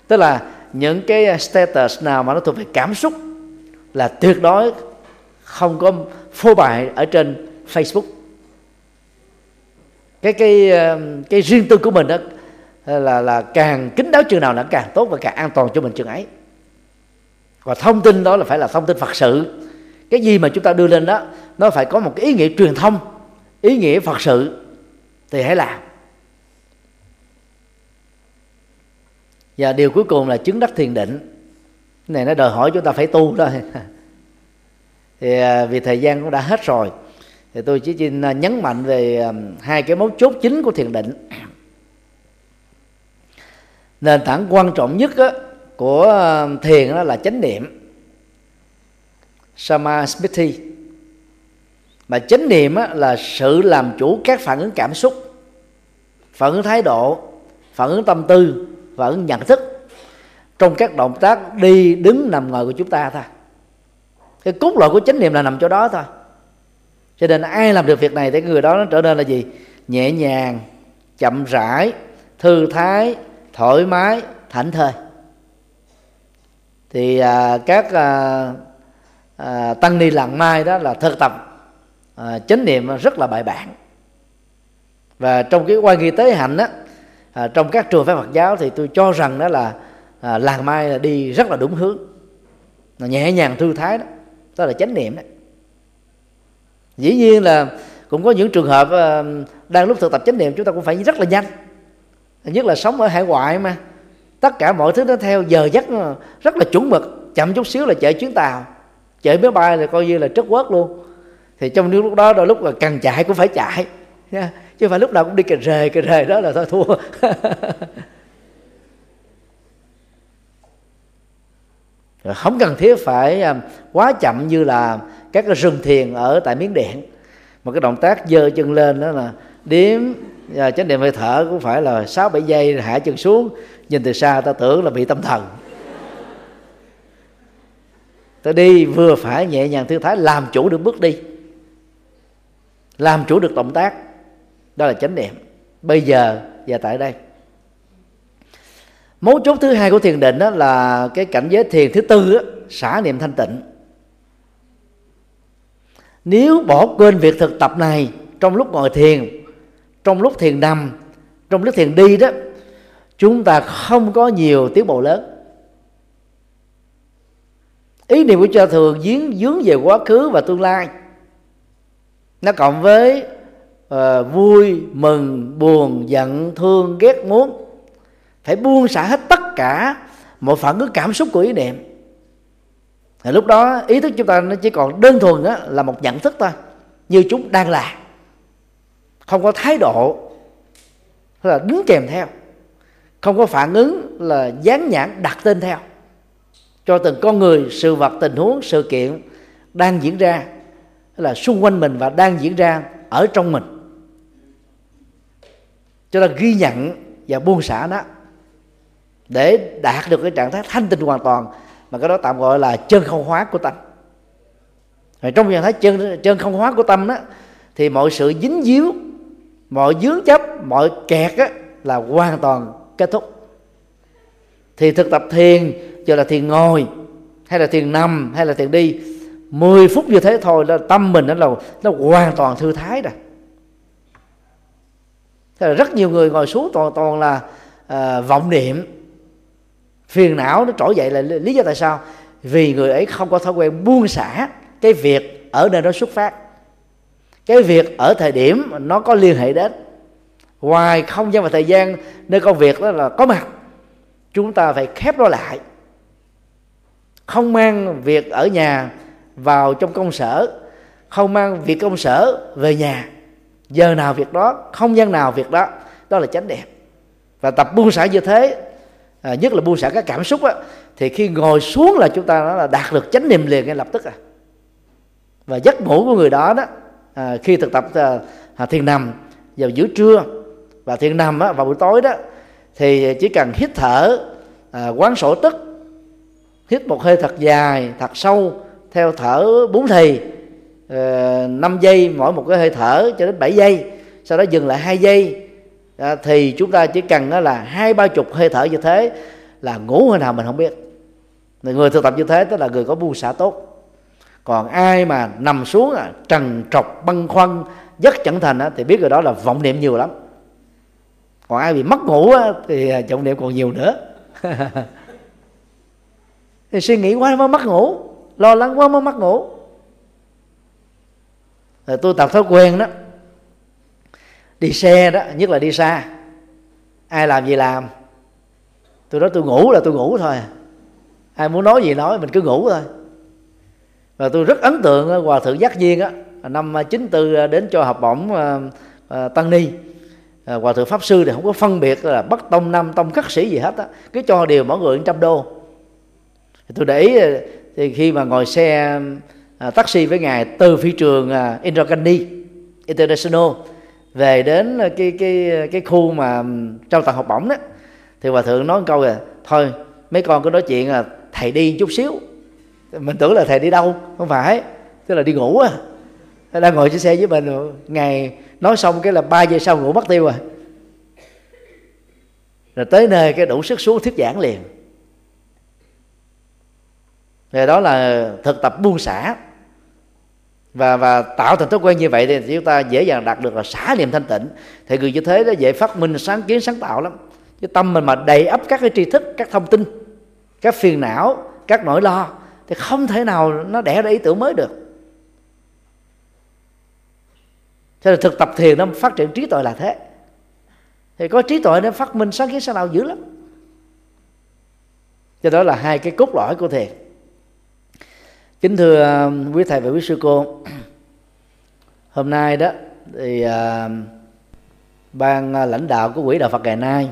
Tức là những cái status nào mà nó thuộc về cảm xúc là tuyệt đối không có phô bại ở trên Facebook. Cái cái ờ, cái riêng tư của mình đó là là càng kín đáo chừng nào là càng tốt và càng an toàn cho mình chừng ấy. Và thông tin đó là phải là thông tin phật sự. Cái gì mà chúng ta đưa lên đó, nó phải có một cái ý nghĩa truyền thông, ý nghĩa phật sự thì hãy làm. Và điều cuối cùng là chứng đắc thiền định cái này nó đòi hỏi chúng ta phải tu thôi thì à, vì thời gian cũng đã hết rồi thì tôi chỉ xin à, nhấn mạnh về à, hai cái mấu chốt chính của thiền định. Nền tảng quan trọng nhất á, của thiền đó là chánh niệm. Samasmiti mà chánh niệm á, là sự làm chủ các phản ứng cảm xúc phản ứng thái độ phản ứng tâm tư phản ứng nhận thức trong các động tác đi đứng nằm ngồi của chúng ta thôi. Cái cốt lõi của chánh niệm là nằm chỗ đó thôi. Cho nên ai làm được việc này thì người đó nó trở nên là gì? Nhẹ nhàng chậm rãi thư thái thoải mái thảnh thơi. Thì à, các à, à, tăng ni lặng mai đó là thực tập à, chánh niệm rất là bài bản. Và trong cái quan nghi tế hạnh đó à, trong các trường phái Phật giáo thì tôi cho rằng đó là à, làng mai là đi rất là đúng hướng. Là nhẹ nhàng thư thái đó. Đó là chánh niệm đấy. Dĩ nhiên là cũng có những trường hợp à, đang lúc thực tập chánh niệm chúng ta cũng phải rất là nhanh. Nhất là sống ở hải ngoại mà. Tất cả mọi thứ nó theo giờ giấc ờ, rất là chuẩn mực. Chậm chút xíu là chạy chuyến tàu. Chạy máy bay là coi như là trất quất luôn. Thì trong những lúc đó đôi lúc là cần chạy cũng phải chạy. Nha. Chứ phải lúc nào cũng đi cà rề cà rề đó là thôi thua. không cần thiết phải à, quá chậm như là các cái rừng thiền ở tại miến điện. Một cái động tác dơ chân lên đó là điếm à, chánh niệm hơi thở cũng phải là sáu bảy giây hạ chân xuống. Nhìn từ xa ta tưởng là bị tâm thần. Ta đi vừa phải nhẹ nhàng thư thái, làm chủ được bước đi. Làm chủ được động tác. Đó là chánh niệm. Bây giờ và tại đây mấu chốt thứ hai của thiền định đó là cái cảnh giới thiền thứ tư đó, xả niệm thanh tịnh. Nếu bỏ quên việc thực tập này trong lúc ngồi thiền trong lúc thiền nằm trong lúc thiền đi đó chúng ta không có nhiều tiến bộ lớn. Ý niệm của cha thường dướng dướng về quá khứ và tương lai. Nó cộng với uh, vui mừng buồn giận thương ghét muốn phải buông xả hết tất cả mọi phản ứng cảm xúc của ý niệm. Thì lúc đó ý thức chúng ta nó chỉ còn đơn thuần á, là một nhận thức thôi như chúng đang là. Không có thái độ là đứng kèm theo. Không có phản ứng là dán nhãn đặt tên theo. Cho từng con người sự vật tình huống sự kiện đang diễn ra là xung quanh mình và đang diễn ra ở trong mình. Cho ta ghi nhận và buông xả nó để đạt được cái trạng thái thanh tịnh hoàn toàn mà cái đó tạm gọi là chân không hóa của tâm. Rồi trong trạng thái chân chân không hóa của tâm đó thì mọi sự dính díu mọi dướng chấp mọi kẹt đó, là hoàn toàn kết thúc. Thì thực tập thiền cho là thiền ngồi hay là thiền nằm hay là thiền đi 10 phút như thế thôi là tâm mình nó là nó hoàn toàn thư thái rồi. Thế là rất nhiều người ngồi xuống toàn toàn là à, vọng niệm phiền não nó trỗi dậy là lý do tại sao? Vì người ấy không có thói quen buông xả cái việc ở nơi đó xuất phát. Cái việc ở thời điểm nó có liên hệ đến. Ngoài không gian và thời gian nơi công việc đó là có mặt, chúng ta phải khép nó lại. Không mang việc ở nhà vào trong công sở, không mang việc công sở về nhà. Giờ nào việc đó, không gian nào việc đó đó là chánh đẹp và tập buông xả như thế à, nhất là buông xả các cảm xúc á, thì khi ngồi xuống là chúng ta nói là đạt được chánh niệm liền ngay lập tức à. Và giấc ngủ của người đó đó à, khi thực tập à, à, thiền nằm vào giữa trưa và thiền nằm á, vào buổi tối đó thì chỉ cần hít thở à, quán sổ tức hít một hơi thật dài thật sâu theo thở bốn thì à, năm 5 giây mỗi một cái hơi thở cho đến 7 giây sau đó dừng lại hai giây à, thì chúng ta chỉ cần đó là hai ba chục hơi thở như thế là ngủ hay nào mình không biết. Người thực tập như thế tức là người có buông xả tốt. Còn ai mà nằm xuống à, trần trọc băn khoăn rất chẳng thành á, thì biết rồi đó là vọng niệm nhiều lắm. Còn ai bị mất ngủ á, thì à, vọng niệm còn nhiều nữa. Thì suy nghĩ quá mới mất ngủ lo lắng quá mới mất ngủ. Rồi tôi tập thói quen đó đi xe đó nhất là đi xa. Ai làm gì làm. Tôi nói tôi ngủ là tôi ngủ thôi. Ai muốn nói gì nói mình cứ ngủ thôi. Và tôi rất ấn tượng ờ, hòa thượng giác viên á năm 94 ờ, đến cho học bổng ờ, tăng ni. Hòa thượng pháp sư thì không có phân biệt là bất tông nam tông khắc sĩ gì hết á cứ cho đều mỗi người trăm đô. Tôi để ý thì khi mà ngồi xe taxi với ngài từ phi trường uh, Gandhi International về đến ờ, cái cái ờ, cái khu mà trao tặng học bổng đó, thì hòa thượng nói một câu là thôi, mấy con cứ nói chuyện là thầy đi chút xíu. Mình tưởng là thầy đi đâu, không phải, tức là đi ngủ à. Đang ngồi trên xe với mình, ngày nói xong cái là ba giờ sau ngủ mất tiêu rồi rồi tới nơi cái đủ sức xuống thuyết giảng liền. Rồi đó là thực tập buông xả và và tạo thành thói quen như vậy thì chúng ta dễ dàng đạt được là xả niệm thanh tịnh. Thì người như thế nó dễ phát minh, sáng kiến, sáng tạo lắm. Chứ tâm mình mà đầy ấp các cái tri thức, các thông tin, các phiền não, các nỗi lo, thì không thể nào nó đẻ ra ý tưởng mới được. Cho nên thực tập thiền nó phát triển trí tuệ là thế. Thì có trí tuệ nó phát minh, sáng kiến, sáng tạo dữ lắm. Cho đó là hai cái cốt lõi của thiền kính thưa um, quý thầy và quý sư cô. Hôm nay đó thì um, uh, ban lãnh đạo của quỹ đạo Phật ngày nay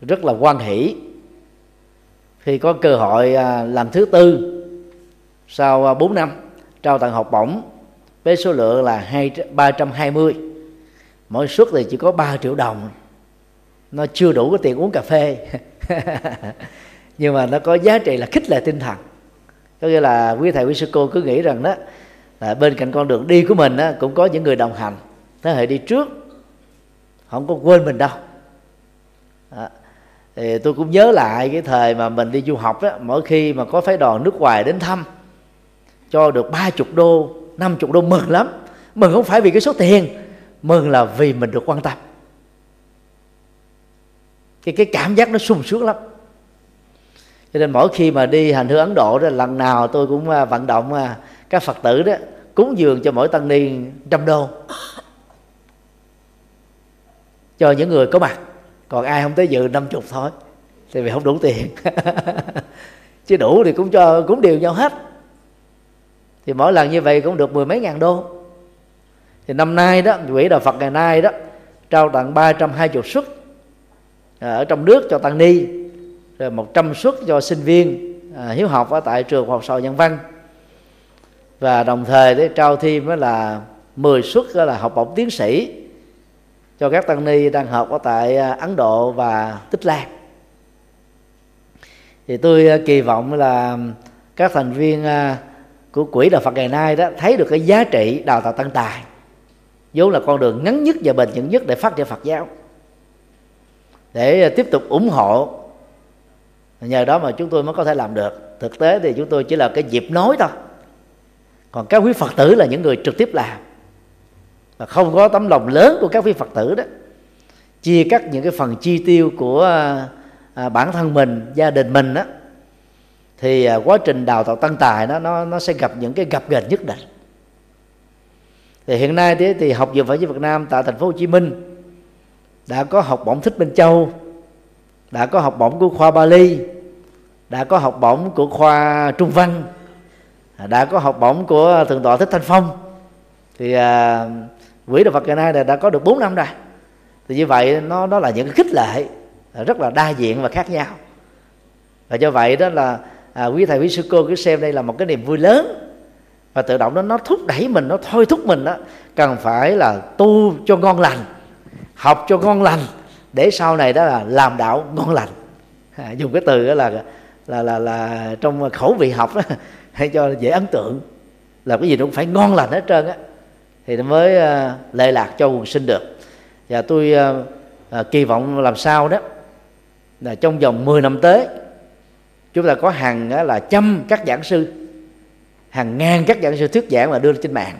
rất là quan hỷ khi có cơ hội uh, làm thứ tư sau uh, 4 năm trao tặng học bổng với số lượng là hai ba trăm hai mươi. Mỗi suất thì chỉ có 3 triệu đồng. Nó chưa đủ cái tiền uống cà phê. Nhưng mà nó có giá trị là khích lệ tinh thần có nghĩa là quý thầy quý sư cô cứ nghĩ rằng đó là bên cạnh con đường đi của mình đó, cũng có những người đồng hành. Thế hệ đi trước không có quên mình đâu. Đó. thì tôi cũng nhớ lại cái thời mà mình đi du học đó mỗi khi mà có phái đoàn nước ngoài đến thăm cho được ba chục đô năm chục đô mừng lắm. Mừng không phải vì cái số tiền mừng là vì mình được quan tâm. Cái cái cảm giác nó sung sướng lắm cho nên mỗi khi mà đi hành hương ấn độ đó lần nào tôi cũng à, vận động à, các phật tử đó cúng dường cho mỗi tăng ni trăm đô. Cho những người có mặt còn ai không tới dự năm chục thôi thì vì không đủ tiền. Chứ đủ thì cũng cho cũng đều nhau hết. Thì mỗi lần như vậy cũng được mười mấy ngàn đô. Thì năm nay đó quỹ đạo Phật ngày nay đó trao tặng 320 suất à, ở trong nước cho tăng ni rồi 100 suất cho sinh viên à, hiếu học ở tại trường học sau nhân văn. Và đồng thời để trao thêm đó là 10 suất là học bổng tiến sĩ cho các tăng ni đang học ở tại à, Ấn Độ và Tích Lan. Thì tôi à, kỳ vọng là các thành viên à, của quỹ đạo Phật ngày nay đó thấy được cái giá trị đào tạo tăng tài vốn là con đường ngắn nhất và bền vững nhất để phát triển Phật giáo. Để tiếp tục ủng hộ nhờ đó mà chúng tôi mới có thể làm được. Thực tế thì chúng tôi chỉ là cái dịp nói thôi. Còn các quý phật tử là những người trực tiếp làm. Và không có tấm lòng lớn của các quý phật tử đó. Chia cắt những cái phần chi tiêu của à, à, bản thân mình gia đình mình đó. Thì à, quá trình đào tạo tăng tài đó nó nó sẽ gặp những cái gặp gềnh nhất định. Thì hiện nay thì, thì học viện Phật giáo Việt Nam tại thành phố Hồ Chí Minh đã có học bổng thích Minh Châu đã có học bổng của khoa Bali đã có học bổng của khoa Trung Văn đã có học bổng của thượng tọa Thích Thanh Phong. Thì à, quỹ đạo Phật ngày nay đã có được 4 năm rồi. Thì như vậy nó nó là những cái khích lệ rất là đa diện và khác nhau. Và do vậy đó là à, quý thầy quý sư cô cứ xem đây là một cái niềm vui lớn. Và tự động đó nó thúc đẩy mình nó thôi thúc mình đó cần phải là tu cho ngon lành học cho ngon lành để sau này đó là làm đạo ngon lành. À, dùng cái từ đó là là là là trong khẩu vị học đó, hay cho dễ ấn tượng. Là cái gì cũng phải ngon lành hết trơn á. Thì nó mới uh, lệ lạc cho quần sinh được. Và tôi uh, uh, kỳ vọng làm sao đó là trong vòng 10 năm tới chúng ta có hàng uh, là trăm các giảng sư hàng ngàn các giảng sư thuyết giảng và đưa lên trên mạng.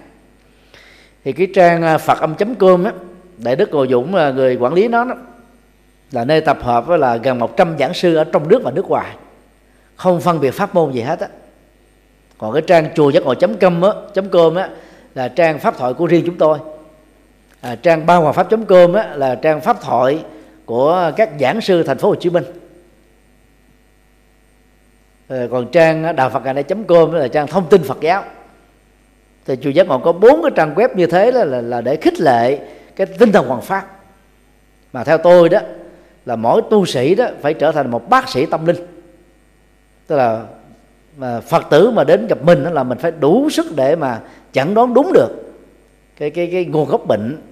Thì cái trang phật âm com á đại đức ngồi dũng người quản lý nó đó, là nơi tập hợp với là gần 100 giảng sư ở trong nước và nước ngoài. Không phân biệt pháp môn gì hết á. Còn cái trang chùa giác ngộ chấm com á chấm com á là trang pháp thoại của riêng chúng tôi. À, trang ba hòa pháp com á là trang pháp thoại của các giảng sư thành phố Hồ Chí Minh. À, còn trang đạo Phật ngày nay com là trang thông tin Phật giáo. Thì chùa giác ngộ có bốn cái trang web như thế là, là là để khích lệ cái tinh thần hoàng pháp. Mà theo tôi đó là mỗi tu sĩ đó phải trở thành một bác sĩ tâm linh. Tức là, mà phật tử mà đến gặp mình đó là mình phải đủ sức để mà chẩn đoán đúng được cái cái cái nguồn gốc bệnh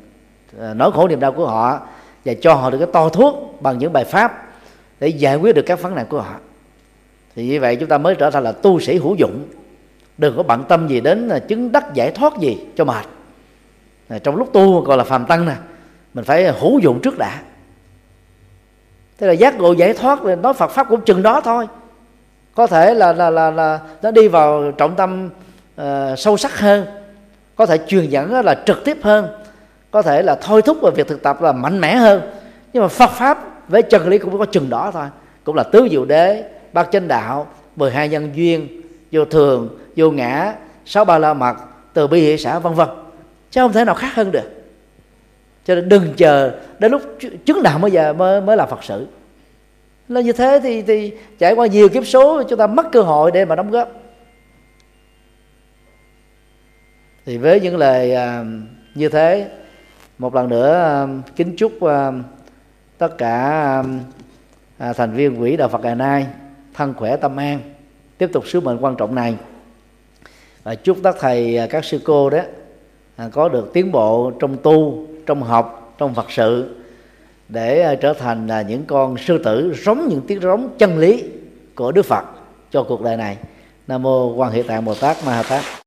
à, nỗi khổ niềm đau của họ và cho họ được cái to thuốc bằng những bài pháp để giải quyết được các vấn nạn của họ. Thì như vậy chúng ta mới trở thành là tu sĩ hữu dụng. Đừng có bận tâm gì đến là chứng đắc giải thoát gì cho mệt. Trong lúc tu gọi là phàm tăng nè, mình phải hữu dụng trước đã thế là giác ngộ giải thoát thì nói Phật pháp cũng chừng đó thôi. Có thể là là là, là nó đi vào trọng tâm uh, sâu sắc hơn. Có thể truyền dẫn là trực tiếp hơn. Có thể là thôi thúc vào việc thực tập là mạnh mẽ hơn. Nhưng mà Phật pháp với chân lý cũng có chừng đó thôi. Cũng là tứ diệu đế bát chánh đạo 12 nhân duyên vô thường vô ngã sáu ba la mật từ bi hệ xã vân vân. Chứ không thể nào khác hơn được cho nên đừng chờ đến lúc chứng đạo mới giờ, mới mới là phật sự. Là như thế thì thì trải qua nhiều kiếp số, chúng ta mất cơ hội để mà đóng góp. Thì với những lời à, như thế, một lần nữa à, kính chúc à, tất cả thành viên quỹ đạo Phật ngày nay thân khỏe tâm an, tiếp tục sứ mệnh quan trọng này. Và chúc các thầy các sư cô đó có được tiến bộ trong tu trong học, trong phật sự, để ờ, trở thành là những con sư tử sống những tiếng rống chân lý của đức phật cho cuộc đời này. Nam mô quan hệ tạng bồ tát ma ha tát